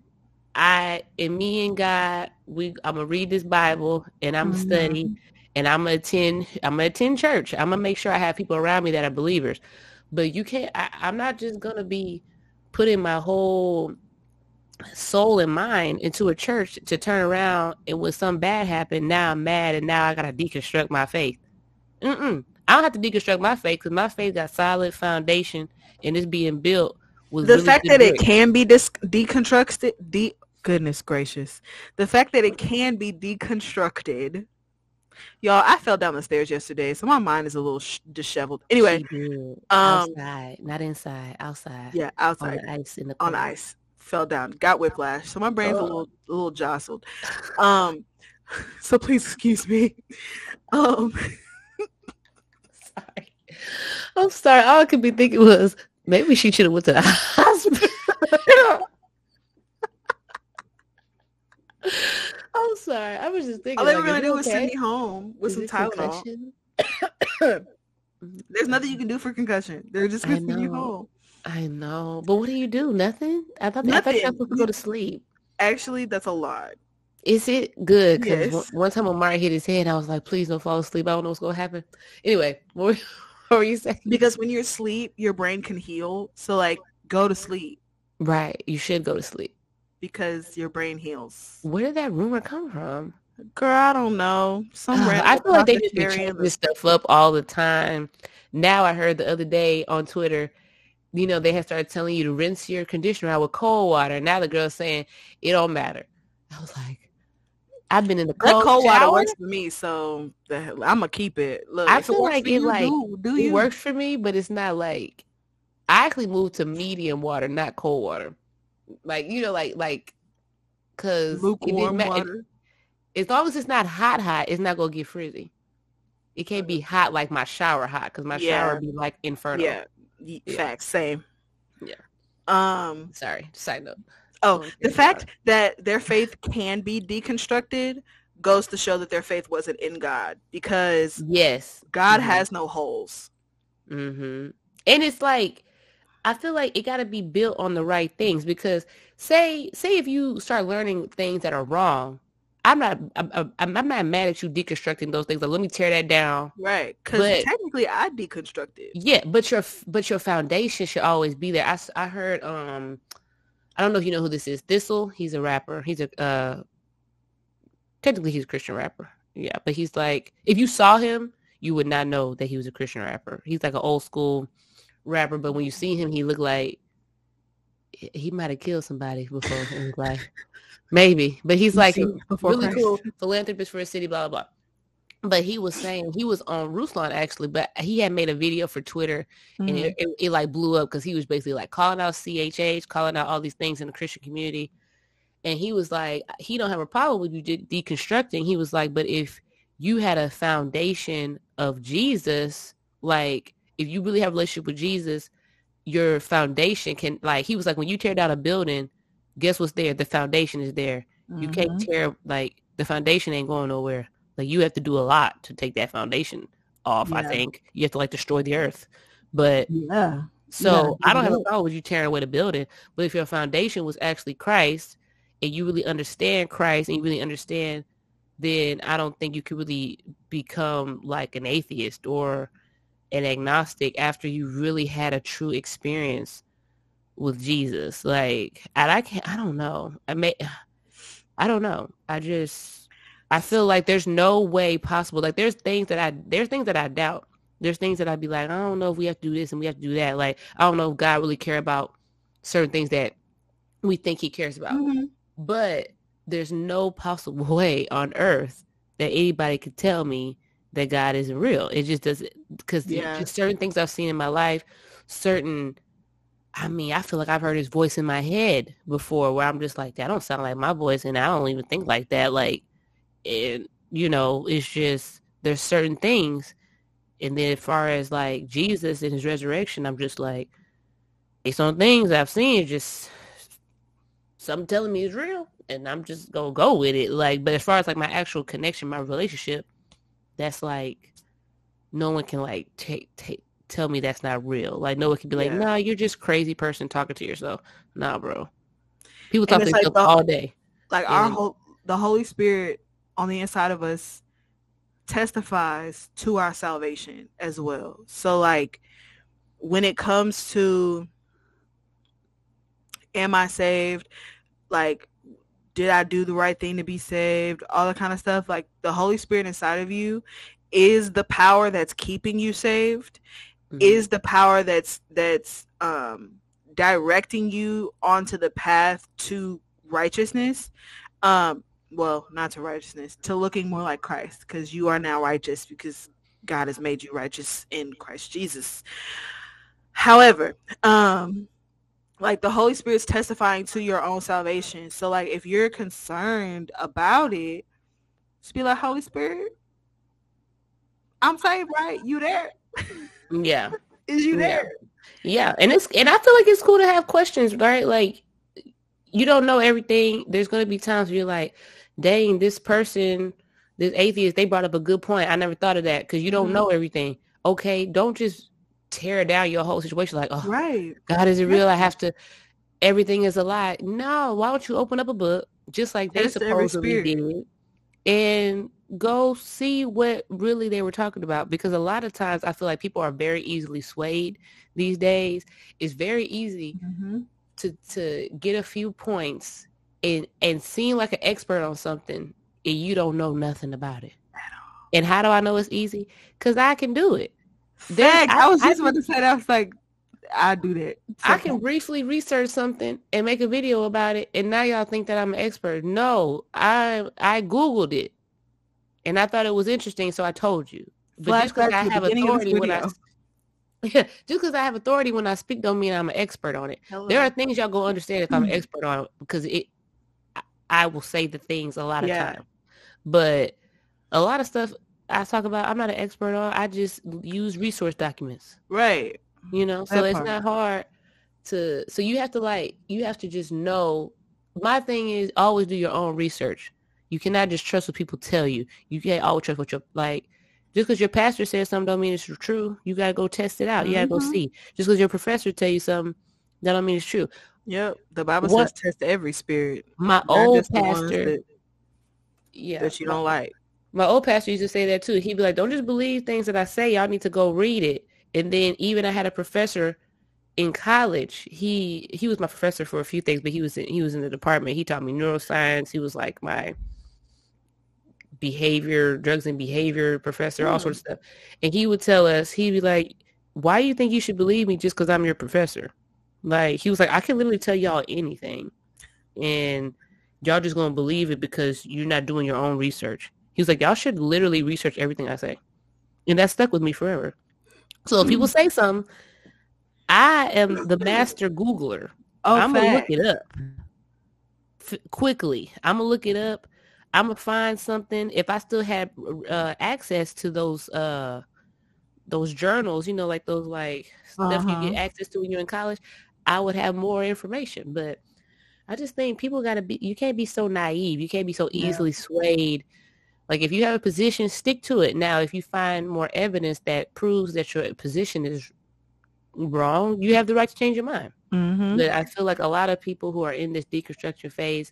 I and me and God, we I'm gonna read this Bible and I'm gonna mm-hmm. study and I'm gonna attend. I'm gonna attend church. I'm gonna make sure I have people around me that are believers. But you can't. I, I'm not just gonna be putting my whole soul and mind into a church to turn around and when something bad happened, now I'm mad and now I gotta deconstruct my faith. Mm-mm. I don't have to deconstruct my faith because my faith got solid foundation and it's being built with the really fact that it can be dis- deconstructed. De- goodness gracious, the fact that it can be deconstructed. Y'all, I fell down the stairs yesterday, so my mind is a little sh- disheveled. Anyway, um, outside, not inside, outside. Yeah, outside, on ice in the on ice fell down, got whiplash. So my brain's oh. a little a little jostled. Um <laughs> so please excuse me. Um <laughs> <laughs> sorry. I'm sorry. All I could be thinking was maybe she should have went to the <laughs> hospital. I'm sorry. I was just thinking. All they like, were gonna do was send me home with Is some Tylenol. <coughs> There's nothing you can do for concussion. They're just gonna send you home. I know, but what do you do? Nothing. I thought I thought you were supposed to go to sleep. Actually, that's a lot. Is it good? Because yes. one, time Mario hit his head, I was like, "Please don't fall asleep. I don't know what's gonna happen." Anyway, what, <laughs> what were you saying? Because when you're asleep, your brain can heal. So like, go to sleep. Right. You should go to sleep because your brain heals. Where did that rumor come from? Girl, I don't know. Some Uh, I feel like they just changing stuff up all the time. Now I heard the other day on Twitter, you know, they have started telling you to rinse your conditioner out with cold water. Now the girl's saying it don't matter. I was like, I've been in the cold, cold water works for me, so I'm gonna keep it. Look, I feel works like it, you, like, do, do It you? works for me, but it's not like I actually moved to medium water, not cold water. Like you know, like like because lukewarm water. as long as it's not hot, hot, it's not gonna get frizzy. It can't be hot like my shower hot because my Yeah. shower be like infernal. Yeah, Yeah. facts. Same. Yeah. Um. Sorry, side note. Oh, <laughs> the fact that their faith can be deconstructed goes to show that their faith wasn't in God because Yes. God Mhm. has no holes. Mm-hmm. And it's like I feel like it got to be built on the right things because say say if you start learning things that are wrong, I'm not I'm, I'm, I'm not mad at you deconstructing those things. Like let me tear that down. Right. Because technically I deconstructed. Yeah, but your but your foundation should always be there. I I heard um I don't know if you know who this is. Thi'sl, he's a rapper. He's a uh technically he's a Christian rapper. Yeah, but he's like if you saw him, you would not know that he was a Christian rapper. He's like an old school rapper, but when you see him, he looked like he- might have killed somebody before in his life. <laughs> Maybe, but he's like a really Christ. cool philanthropist for a city, blah blah blah. But he was saying he was on Ruslan actually, but he had made a video for Twitter and Mhm. it, it, it like blew up because he was basically like calling out CHH, calling out all these things in the Christian community. And he was like, he don't have a problem with you de- deconstructing. He was like, but if you had a foundation of Jesus, like if you really have a relationship with Jesus, your foundation can like he was like when you tear down a building, guess what's there? The foundation is there. You can't Mhm. tear like the foundation ain't going nowhere. Like you have to do a lot to take that foundation off. I think you have to like destroy the earth. But Yeah. so Yeah, I don't have a yeah. problem with you tearing away the building. But if your foundation was actually Christ and you really understand Christ and you really understand, then I don't think you could really become like an atheist or an agnostic after you really had a true experience with Jesus. Like, and I can't, I don't know. I may, <sighs> I don't know. I just, I feel like there's no way possible. Like, there's things that I, there's things that I doubt. There's things that I'd be like, I don't know if we have to do this and we have to do that. Like, I don't know if God really care about certain things that we think he cares about. Mhm. But there's no possible <laughs> way on earth that anybody could tell me that God isn't real. It just doesn't because Yeah. certain things I've seen in my life, certain I mean, I feel like I've heard his voice in my head before where I'm just like, that don't sound like my voice and I don't even think like that. Like and you know, it's just there's certain things and then as far as like Jesus and his resurrection, I'm just like based on things I've seen, just something telling me it's real and I'm just gonna go with it. Like, but as far as like my actual connection, my relationship, that's like no one can like take take tell me that's not real. Like no one can be like, Yeah. nah, you're just crazy person talking to yourself. Nah, bro. People talk to like all day. Like our And- whole the Holy Spirit on the inside of us testifies to our salvation as well. So like when it comes to am I saved? Like did I do the right thing to be saved? All that kind of stuff. Like the Holy Spirit inside of you is the power that's keeping you saved. Mhm. Is the power that's that's um directing you onto the path to righteousness. Um well, not to righteousness, to looking more like Christ because you are now righteous because God has made you righteous in Christ Jesus. However, um like the Holy Spirit's testifying to your own salvation. So like if you're concerned about it, just be like, Holy Spirit, I'm saved, right? You there? yeah. <laughs> Is you Yeah. there? Yeah, and it's and I feel like it's cool to have questions, right? Like you don't know everything. There's gonna be times where you're like, dang, this person, this atheist, they brought up a good point. I never thought of that because you don't Mhm. know everything. Okay, don't just tear down your whole situation like, oh, Right. God isn't real. I have to. Everything is a lie. No, why don't you open up a book just like they every supposedly did, and go see what really they were talking about? Because a lot of times I feel like people are very easily swayed these days. It's very easy Mm-hmm. to to get a few points and and seem like an expert on something and you don't know nothing about it. And how do I know it's easy? Because I can do it. Fact, I, I, was just I, about to say that. I was like, I do that. I can briefly research something and make a video about it, and now y'all think that I'm an expert. No, I I googled it, and I thought it was interesting, so I told you. But just because I have authority when I <laughs> just because I have authority when I speak don't mean I'm an expert on it. Hello. There are things y'all go understand if I'm an mm. expert on it because it I, will say the things a lot of yeah. time. But a lot of stuff I talk about I'm not an expert on. I just use resource documents. Right. You know, so that it's not hard to so you have to like you have to just know my thing is always do your own research. You cannot just trust what people tell you. You can't always trust what you're like just because your pastor says something don't mean it's true. You gotta go test it out. You gotta mm-hmm. go see. Just because your professor tell you something, that don't mean it's true. Yep. The Bible what, says test every spirit. My old pastor that, yeah. That you don't like. My old pastor used to say that too. He'd be like, Don't just believe things that I say, y'all need to go read it. And then even I had a professor in college, he he was my professor for a few things, but he was in, he was in the department. He taught me neuroscience. He was like my behavior, drugs and behavior professor, mm. all sorts of stuff. And he would tell us, he'd be like, why do you think you should believe me just because I'm your professor? Like, he was like, I can literally tell y'all anything. And y'all just going to believe it because you're not doing your own research. He was like, y'all should literally research everything I say. And that stuck with me forever. So if people say something, I am the master Googler. Oh, I'm going to look it up F- quickly. I'm going to look it up I'm gonna find something. If I still had uh, access to those uh, those journals, you know, like those like uh-huh. stuff you get uh-huh. access to when you're in college, I would have more information. But I just think people gotta be. You can't be so naive. You can't be so easily yeah. swayed. Like if you have a position, stick to it. Now, if you find more evidence that proves that your position is wrong, you have the right to change your mind. Mm-hmm. But I feel like a lot of people who are in this deconstruction phase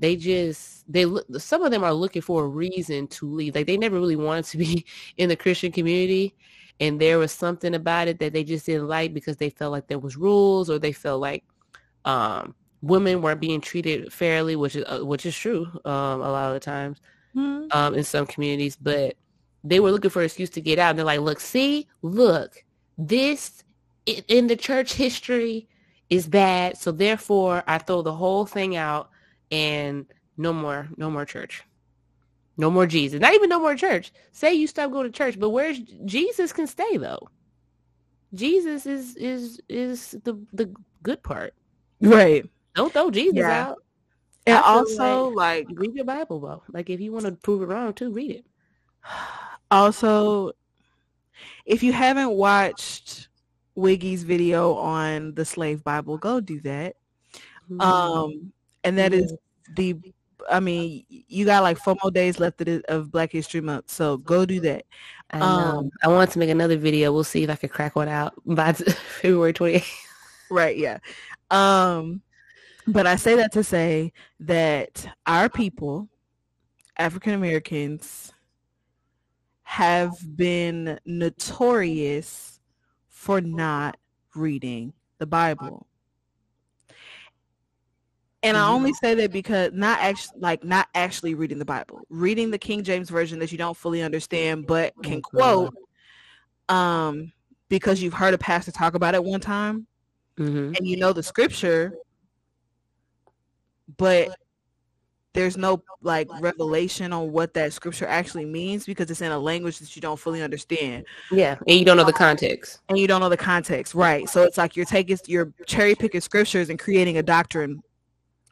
they just they look some of them are looking for a reason to leave like they never really wanted to be <laughs> in the christian community and there was something about it that they just didn't like because they felt like there was rules or they felt like um, women weren't being treated fairly which is uh, which is true um, a lot of the times mm-hmm. um, in some communities but they were looking for an excuse to get out and they're like look see look this in the church history is bad so therefore i throw the whole thing out and no more, no more church. No more Jesus. Not even no more church. Say you stop going to church, but where's Jesus can stay though. Jesus is is is the the good part. Right. Don't throw Jesus yeah. out. And also like, like read your Bible though. Like if you want to prove it wrong too, read it. <sighs> Also, if you haven't watched Wiggy's video on the slave Bible, go do that. Mm-hmm. Um and that is the I mean, you got like four more days left of, of Black History Month, so go do that. I, um, I want to make another video. We'll see if I can crack one out by <laughs> February 28th. Right, yeah. Um, but I say that to say that our people, African Americans, have been notorious for not reading the Bible. And I only say that because not actually like not actually reading the Bible, reading the King James version that you don't fully understand but can oh, quote um because you've heard a pastor talk about it one time mm-hmm. and you know the scripture but there's no like revelation on what that scripture actually means because it's in a language that you don't fully understand. Yeah, and you don't know the context. And you don't know the context, right? So it's like you're taking you're cherry picking scriptures and creating a doctrine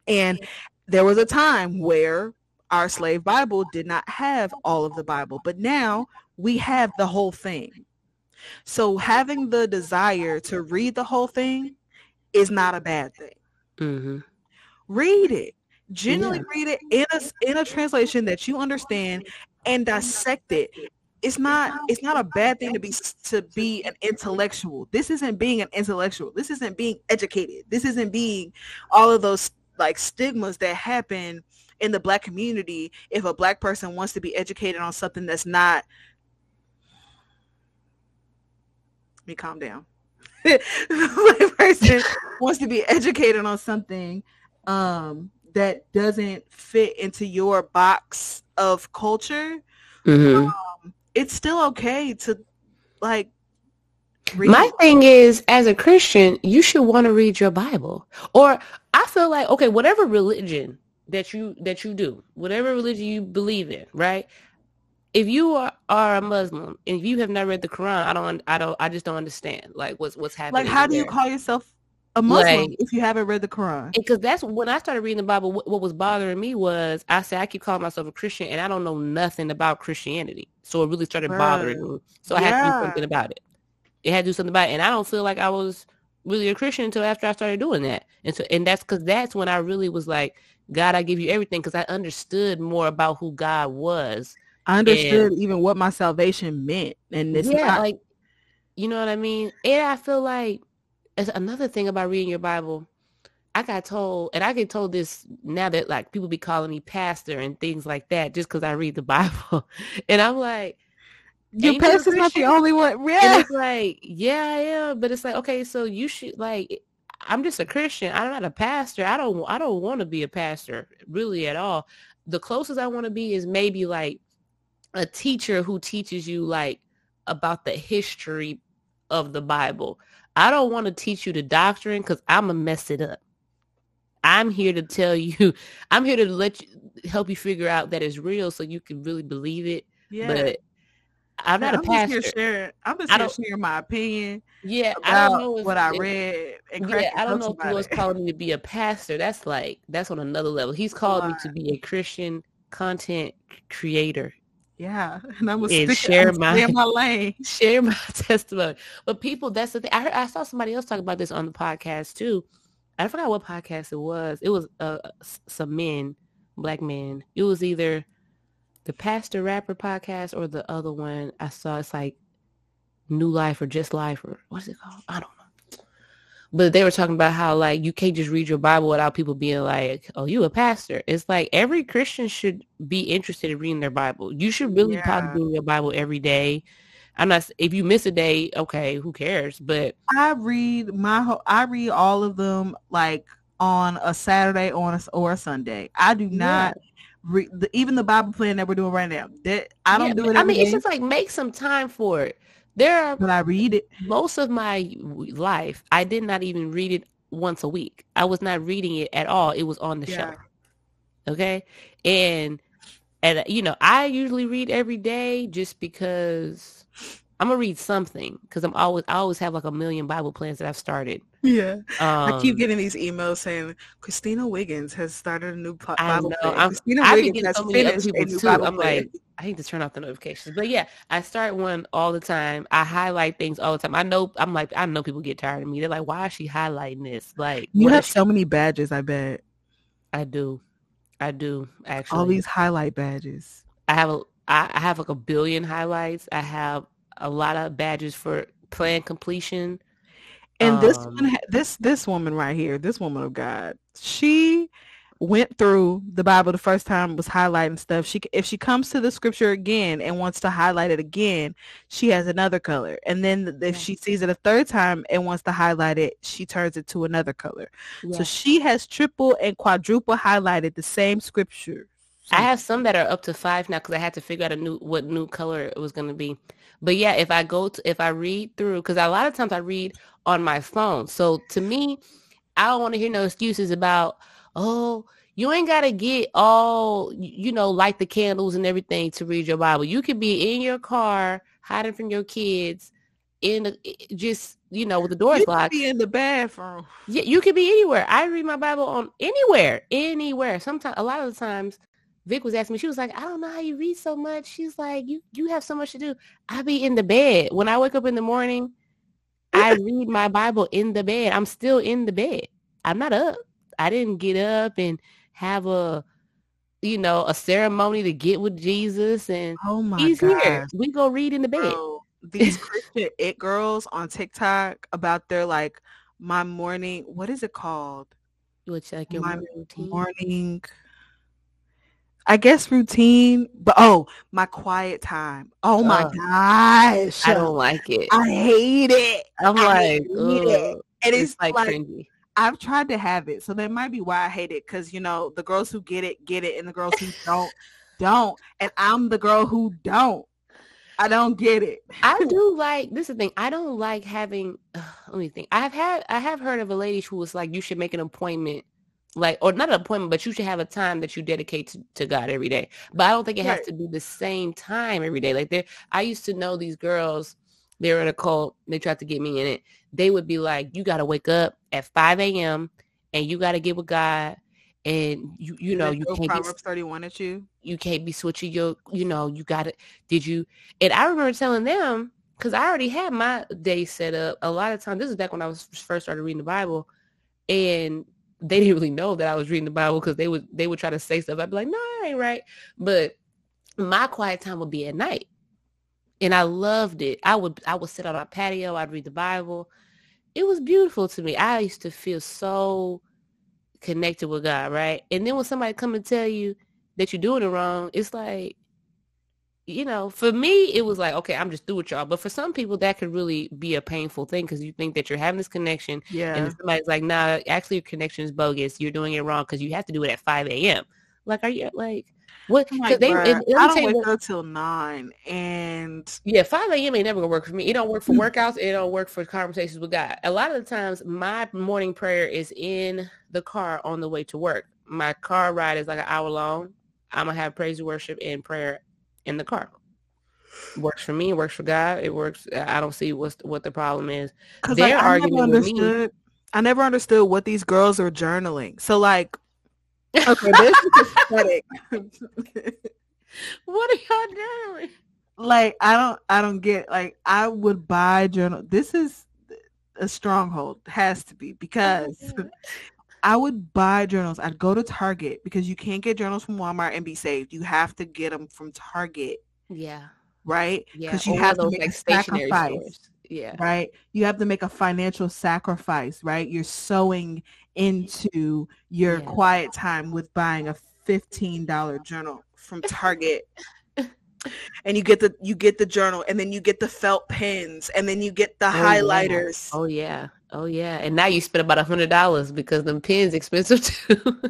and there was a time where our slave Bible did not have all of the Bible, but now we have the whole thing. So having the desire to read the whole thing is not a bad thing. Mm-hmm. Read it. Genuinely yeah. read it in a in a translation that you understand and dissect it. It's not it's not a bad thing to be to be an intellectual. This isn't being an intellectual. This isn't being educated. This isn't being all of those like stigmas that happen in the black community if a black person wants to be educated on something that's not let me calm down <laughs> black person <laughs> wants to be educated on something um that doesn't fit into your box of culture, Mhm. um, it's still okay to like read. My thing is, as a Christian, you should want to read your Bible. Or feel like, okay, whatever religion that you that you do, whatever religion you believe in, right? If you are, are a Muslim and if you have not read the Quran, I don't, I don't, I just don't understand like what's what's happening. like how do you call yourself a Muslim Like- if you haven't read the Quran? because that's when I started reading the Bible. What, what was bothering me was I said I keep calling myself a Christian and I don't know nothing about Christianity, so it really started bothering me. So I had to do something about it. It had to do something about it, and I don't feel like I was really a Christian until after I started doing that. And so, and that's because that's when I really was like, God, I give you everything, because I understood more about who God was. I understood even what my salvation meant, and it's yeah, not like you know what I mean. And I feel like it's another thing about reading your Bible, I got told, and I get told this now that like people be calling me pastor and things like that just because I read the <laughs> Bible, and I'm like, your ain't you a pastor's not the only one. and Yeah, it's like, yeah, I am, but it's like, okay, so you should like. I'm just a Christian. I'm not a pastor. I don't. I don't want to be a pastor really at all. The closest I want to be is maybe like a teacher who teaches you like about the history of the Bible. I don't want to teach you the doctrine because I'm gonna mess it up. I'm here to tell <laughs> you. I'm here to let you help you figure out that it's real, so you can really believe it. yeah. But I'm not I'm a just pastor. here sharing. I'm just I here don't- sharing my opinion Yeah, I don't know if, what I read Yeah, I don't know if was calling me to be a pastor. That's like that's on another level. He's called me to be a Christian content creator. Yeah, <laughs> and I'm gonna And stick share I'm my- my lane. <laughs> Share my <laughs> testimony. But people, that's the thing. I heard, I saw somebody else talk about this on the podcast too. I forgot what podcast it was. It was uh, some men, black men. It was either the Pastor Rapper podcast or the other one I saw. It's like New Life or Just Life or what's it called? I don't know. But they were talking about how like you can't just read your Bible without people being like, "Oh, you a pastor." It's like every Christian should be interested in reading their Bible. You should really Yeah. probably read your Bible every day. I'm not. If you miss a day, okay, who cares? But I read my whole. I read all of them like on a Saturday on a, or a Sunday. I do not read the, even the Bible plan that we're doing right now. That I don't Yeah, do it. I mean, it's just like make some time for it. There are but I read it. most of my life, I did not even read it once a week. I was not reading it at all. It was on the Yeah. shelf. Okay. And, and, you know, I usually read every day just because I'm gonna read something because I'm always, I always have like a million Bible plans that I've started. Yeah, Um, I keep getting these emails saying Christina Wiggins has started a new po- I Bible know. plan. I'm- Christina I be Wiggins getting has so finished a new too. Bible I'm plan. like, I need to turn off the notifications. But yeah, I start one all the time. I highlight things all the time. I know I'm like I know people get tired of me. They're like, why is she highlighting this? Like you have so many badges. I bet I do. I do actually. all these highlight badges. I have a I have like a billion highlights. I have a lot of badges for plan completion. And this Um, one, ha- this this woman right here, this woman of God, she went through the Bible the first time, was highlighting stuff. She if she comes to the scripture again and wants to highlight it again, she has another color. And then if Yeah. she sees it a third time and wants to highlight it, she turns it to another color. So she has triple and quadruple highlighted the same scripture. I have some that are up to five now because I had to figure out a new what new color it was going to be. But yeah, if I go to if I read through because a lot of times I read on my phone. So to me, I don't want to hear no excuses about oh you ain't got to get all you know light the candles and everything to read your Bible. You could be in your car hiding from your kids in the, just you know with the doors you locked. be in the bathroom. Yeah, you could be anywhere. I read my Bible on anywhere, anywhere. Sometimes, a lot of the times, Vic was asking me. She was like, "I don't know how you read so much." She's like, "You you have so much to do." I be in the bed when I wake up in the morning. I <laughs> read my Bible in the bed. I'm still in the bed. I'm not up. I didn't get up and have a, you know, a ceremony to get with Jesus and Oh my he's god. here. We go read in the bed. Bro, these <laughs> Christian it girls on TikTok about their like my morning what is it called? Which like your My morning routine. Morning I guess routine, but oh, my quiet time. Oh my Ugh. gosh. I don't like it. I hate it. I'm I like, hate it. And it's it's like, like, cringy. I've tried to have it, so that might be why I hate it. Because you know, the girls who get it get it, and the girls who don't don't, and I'm the girl who don't. I don't get it. I <laughs> do like this is the thing. I don't like having. Uh, let me think. I have had I have heard of a lady who was like, you should make an appointment, like or not an appointment, but you should have a time that you dedicate to, to God every day. But I don't think it right. has to be the same time every day. Like there, I used to know these girls. They were in a cult. They tried to get me in it. They would be like, you got to wake up at 5 a.m. and you got to get with God and you you know you can't Proverbs 31 at you. You can't be switching your you know you got it. Did you? And I remember telling them because I already had my day set up. A lot of times, this is back when I was first started reading the Bible, and they didn't really know that I was reading the Bible because they would they would try to say stuff. I'd be like, no, that ain't right. But my quiet time would be at night, and I loved it. I would I would sit on my patio. I'd read the Bible. It was beautiful to me. I used to feel so connected with God, right? And then when somebody come and tell you that you're doing it wrong, it's like, you know, for me, it was like, okay, I'm just through with y'all. But for some people, that could really be a painful thing because you think that you're having this connection. Yeah. And somebody's like, nah, actually your connection is bogus. You're doing it wrong because you have to do it at 5 a.m. Like, are you like, what? Like, they, bruh, I don't wake up till nine, and yeah, five a.m. ain't never gonna work for me. It don't work for <laughs> workouts. It don't work for conversations with God. A lot of the times, my morning prayer is in the car on the way to work. My car ride is like an hour long. I'm gonna have praise and worship and prayer in the car. Works for me. Works for God. It works. I don't see what's what the problem is. Their like, argument with me. I never understood what these girls are journaling. So like <laughs> Okay, this is pathetic. <laughs> what are y'all doing? Like I don't I don't get like I would buy journal. This is a stronghold. Has to be oh because I would buy journals. I'd go to Target because you can't get journals from Walmart and be saved. You have to get them from Target. Yeah. Right? Yeah. Because you have to make like sacrifice. Stores. Yeah. Right. You have to make a financial sacrifice, right? You're sowing into your yeah. quiet time with buying a $15 journal from Target. <laughs> and you get the you get the journal and then you get the felt pens and then you get the oh, highlighters. Yeah. Oh yeah. Oh yeah. And now you spend about a hundred dollars because them pens expensive <laughs> too.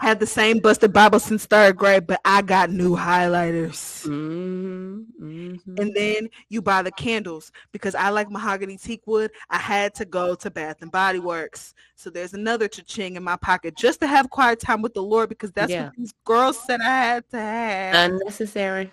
had the same busted Bible since third grade, but I got new highlighters. Mm-hmm, mm-hmm. And then you buy the candles because I like mahogany teak wood. I had to go to Bath and Body Works. So there's another cha-ching in my pocket just to have quiet time with the Lord because that's yeah. what these girls said I had to have. Unnecessary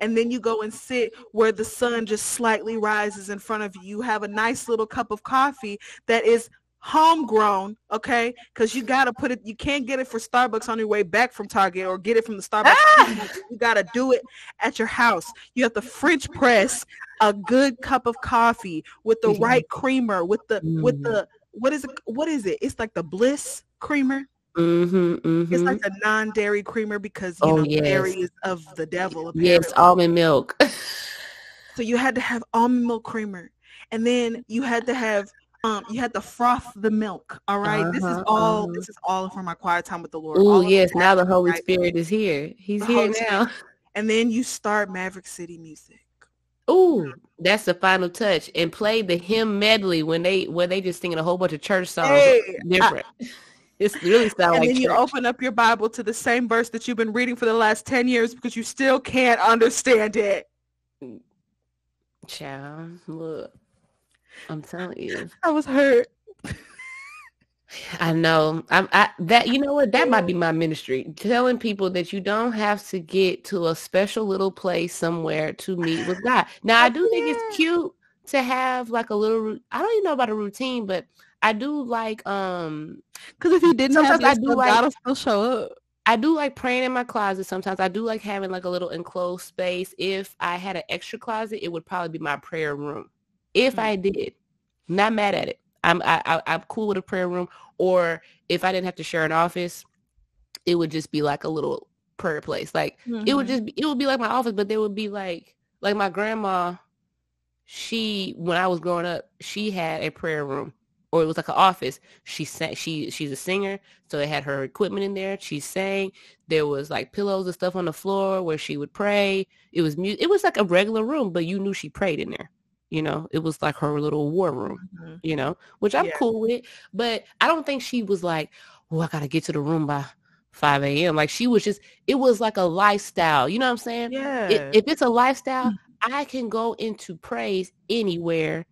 and then you go and sit where the sun just slightly rises in front of you. You have a nice little cup of coffee that is homegrown, okay? Because you gotta put it. You can't get it for Starbucks on your way back from Target or get it from the Starbucks. Ah! You gotta do it at your house. You have to French press a good cup of coffee with the right creamer, with the with the what is it? What is it? It's like the Bliss creamer. Mm-hmm, mm-hmm. It's like a non-dairy creamer because you oh, know yes. dairy is of the devil. Apparently. Yes, almond milk. <laughs> so you had to have almond milk creamer, and then you had to have um, you had to froth the milk. All right? uh-huh, this is uh-huh, all. Uh-huh. This is all for my quiet time with the Lord. Oh yes, now the Holy Spirit is here. He's the here now. And then you start Maverick City music. Ooh, that's the final touch. And play the hymn medley when they where they just singing a whole bunch of church songs. Hey, different. I, it's really sound and like then you open up your Bible to the same verse that you've been reading for the last ten years because you still can't understand it. Child, look. I'm telling you. I was hurt. I know. I'm I, that you know what? That might be my ministry. Telling people that you don't have to get to a special little place somewhere to meet with God. Now I do think it's cute to have like a little I don't even know about a routine, but I do like um because if you didn't have I do like, God will still show up. I do like praying in my closet sometimes. I do like having like a little enclosed space. If I had an extra closet, it would probably be my prayer room if I did. Not mad at it. I'm I, I, I'm cool with a prayer room. Or if I didn't have to share an office, it would just be like a little prayer place. Like mm-hmm. it would mm-hmm. just be, it would be like my office, but there would be like like my grandma. She when I was growing up, she had a prayer room, or it was like an office. She sang. She she's a singer, so it had her equipment in there. She sang. There was like pillows and stuff on the floor where she would pray. It was mu- It was like a regular room, but you knew she prayed in there You know, it was like her little war room. Mhm. You know, which I'm Yeah. cool with. But I don't think she was like, "Oh, I gotta get to the room by 5 a.m." Like she was just. It was like a lifestyle. You know what I'm saying? Yeah. It, if it's a lifestyle, Mm. I can go into praise anywhere,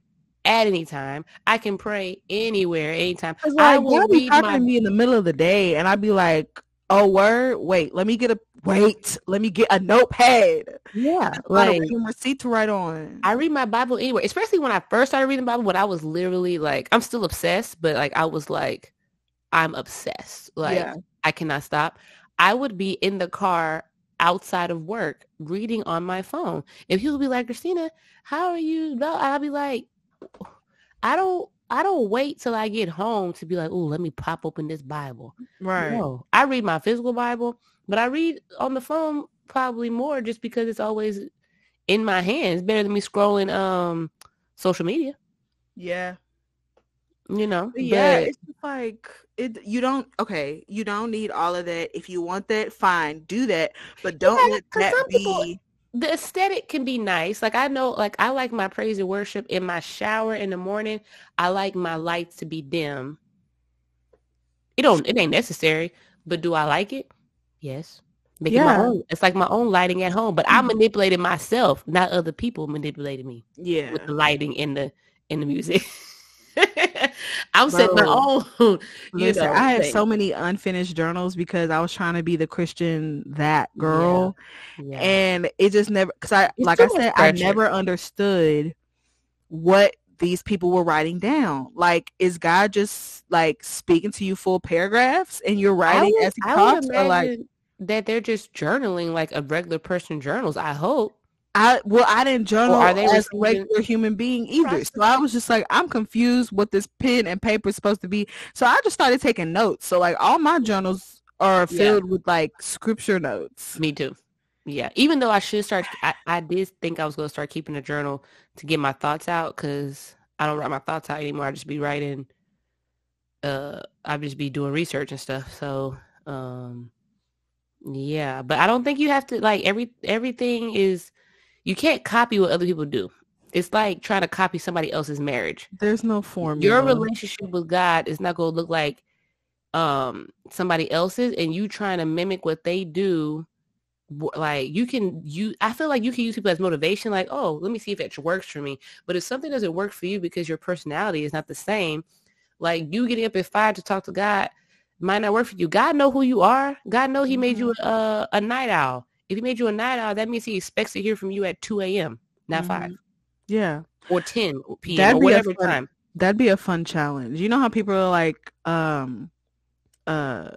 at any time. I can pray anywhere, anytime. 'Cause, I like, will be talking my to me in the middle of the day, and I'd be like, "Oh, word! Wait, let me get a wait. Let me get a notepad. yeah, a like random receipt to write on." I read my Bible anywhere, especially when I first started reading the Bible. When I was literally like, I'm still obsessed, but like I was like, I'm obsessed. Like Yeah. I cannot stop. I would be in the car outside of work reading on my phone. If he would be like, Christina, how are you? No, I'll be like, I don't. I don't wait till I get home to be like, oh, let me pop open this Bible. right. No, I read my physical Bible, but I read on the phone probably more just because it's always in my hands. Better than me scrolling um social media, Yeah. you know. Yeah, But it's like it. You don't. Okay, you don't need all of that. If you want that, fine, do that. But don't Yeah, let that some people- be. The aesthetic can be nice. Like I know, like I like my praise and worship in my shower in the morning. I like my lights to be dim. It don't. It ain't necessary, but do I like it? Yes. Make it my Yeah. own. It's like my own lighting at home, but I mm-hmm. manipulated myself, not other people manipulated me. Yeah. with the lighting in the in the music. <laughs> I'm setting my own. Listen, know, I had thing. so many unfinished journals because I was trying to be the Christian that girl, Yeah. and it just never. Because I, It's like I said, I never understood what these people were writing down. Like, is God just like speaking to you full paragraphs, and you're writing would, as He talks, or like? that they're just journaling like a regular person journals. I hope. I well, I didn't journal are they as a regular human being either. So I was just like, I'm confused what this pen and paper is supposed to be. So I just started taking notes. So like all my journals are Yeah. filled with like scripture notes. Me too. Yeah. Even though I should start, I, I did think I was going to start keeping a journal to get my thoughts out because I don't write my thoughts out anymore. I just be writing. Uh, I just be doing research and stuff. So, um, yeah. But I don't think you have to like every everything is. You can't copy what other people do. It's like trying to copy somebody else's marriage. There's no formula. Your relationship with God is not going to look like um somebody else's, and you trying to mimic what they do like you can you I feel like you can use people as motivation like oh let me see if it works for me but if something doesn't work for you because your personality is not the same like you getting up at five to talk to God might not work for you God know who you are God know he made you a, a night owl if he made you a night owl that means he expects to hear from you at 2 a.m not Mhm. 5 Yeah. or 10 p.m That'd or be a whatever fun- time That'd be a fun challenge. You know how people are like um uh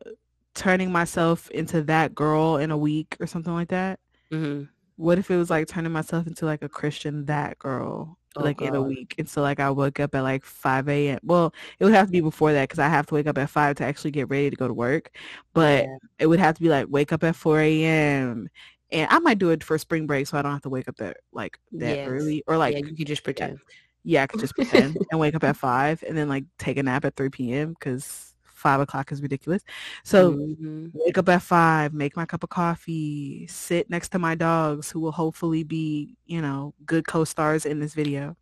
turning myself into that girl in a week or something like that? hmm What if it was like turning myself into like a Christian that girl Oh, like in a week? And so like I woke up at like 5 a.m. Well, it would have to be before that because I have to wake up at 5 to actually get ready to go to work. But Yeah. it would have to be like wake up at 4 a.m. And I might do it for spring break so I don't have to wake up that like that Yes. early or like yeah you could just pretend yeah, I could just pretend <laughs> and wake up at five and then like take a nap at 3 p.m. because five o'clock is ridiculous. So Mhm. wake up at five, make my cup of coffee, sit next to my dogs who will hopefully be, you know, good co-stars in this video.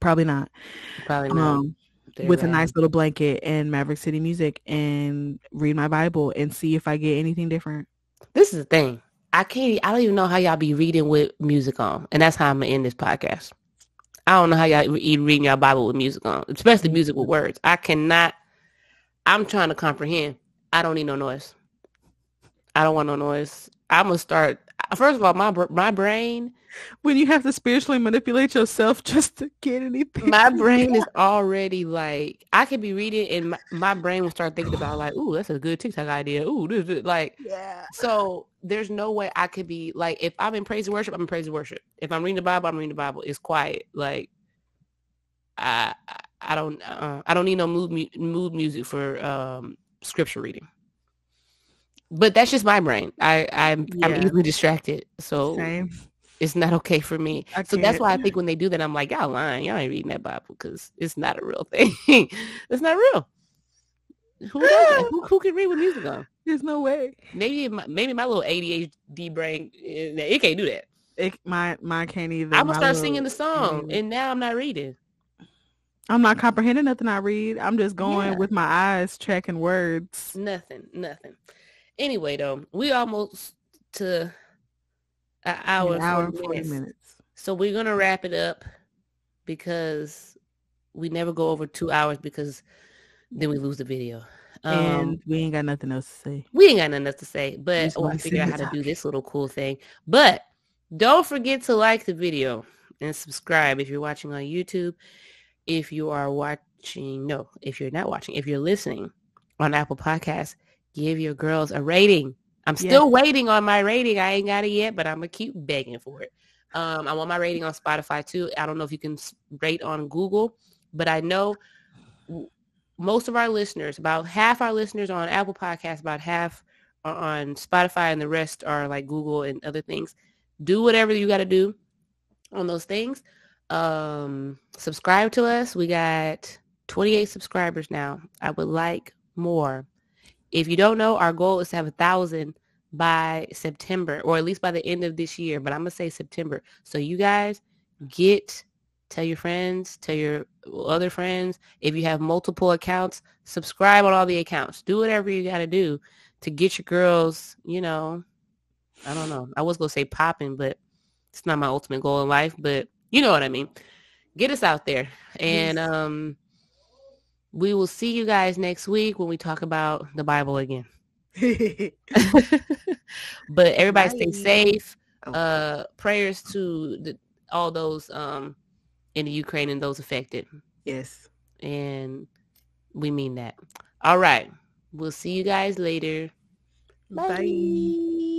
Probably not. probably not Um, with a nice little blanket and Maverick City music and read my Bible and see if I get anything different. This is the thing. I can't. I don't even know how y'all be reading with music on, and that's how I'm gonna end this podcast. I don't know how y'all re- reading y'all Bible with music on, especially music with words. I cannot. I'm trying to comprehend. I don't need no noise. I don't want no noise. I'm gonna start. First of all, my my brain, When you have to spiritually manipulate yourself just to get anything. my <laughs> brain is already like I could be reading, and my, my brain will start thinking about like, ooh, that's a good TikTok idea. Ooh, this is like yeah. So there's no way I could be like if I'm in praise and worship, I'm in praise and worship. If I'm reading the Bible, I'm reading the Bible. It's quiet. Like I I- I don't uh, I don't need no mood mu- mood music for um scripture reading. But that's just my brain. I I'm I'm Yeah. easily distracted, so Same. it's not okay for me. I so that's why I think <laughs> when they do that, I'm like, y'all lying. Y'all ain't reading that Bible because it's not a real thing. <laughs> it's not real. Who? Who, who can read with music on? There's no way. Maybe my, maybe my little ADHD brain eh, it can't do that. it, my my can't either. I'm gonna start little- singing the song, Mm. and now I'm not reading. I'm not comprehending nothing I read. I'm just going Yeah. with my eyes, checking words. Nothing, nothing. Anyway, though, we almost to an hour, An hour 40 and 40 minutes. minutes. So we're gonna wrap it up because we never go over two hours because then we lose the video. Um, and we ain't got nothing else to say. we ain't got nothing else to say, but I want wanna figure out how to do this little cool thing. But don't forget to like the video and subscribe if you're watching on YouTube. If you are watching, no, if you're not watching, if you're listening on Apple Podcasts, give your girls a rating. I'm still waiting on my rating. I ain't got it yet, but I'm gonna keep begging for it. Um, I want my rating on Spotify too. I don't know if you can rate on Google, but I know most of our listeners, about half our listeners are on Apple Podcasts, about half are on Spotify, and the rest are like Google and other things. Do whatever you got to do on those things. Um, subscribe to us. We got 28 subscribers now. I would like more. If you don't know, our goal is to have a thousand by September, or at least by the end of this year. But I'm gonna say September. So you guys get tell your friends, tell your other friends. If you have multiple accounts, subscribe on all the accounts. Do whatever you got to do to get your girls, you know, I don't know. I was going to say popping, but it's not my ultimate goal in life, but you know what I mean. Get us out there. And um we will see you guys next week when we talk about the Bible again. <laughs> but everybody stay safe. Oh. Uh prayers to the, all those um in the Ukraine and those affected yes. and we mean that. All right. We'll see you guys later. Bye.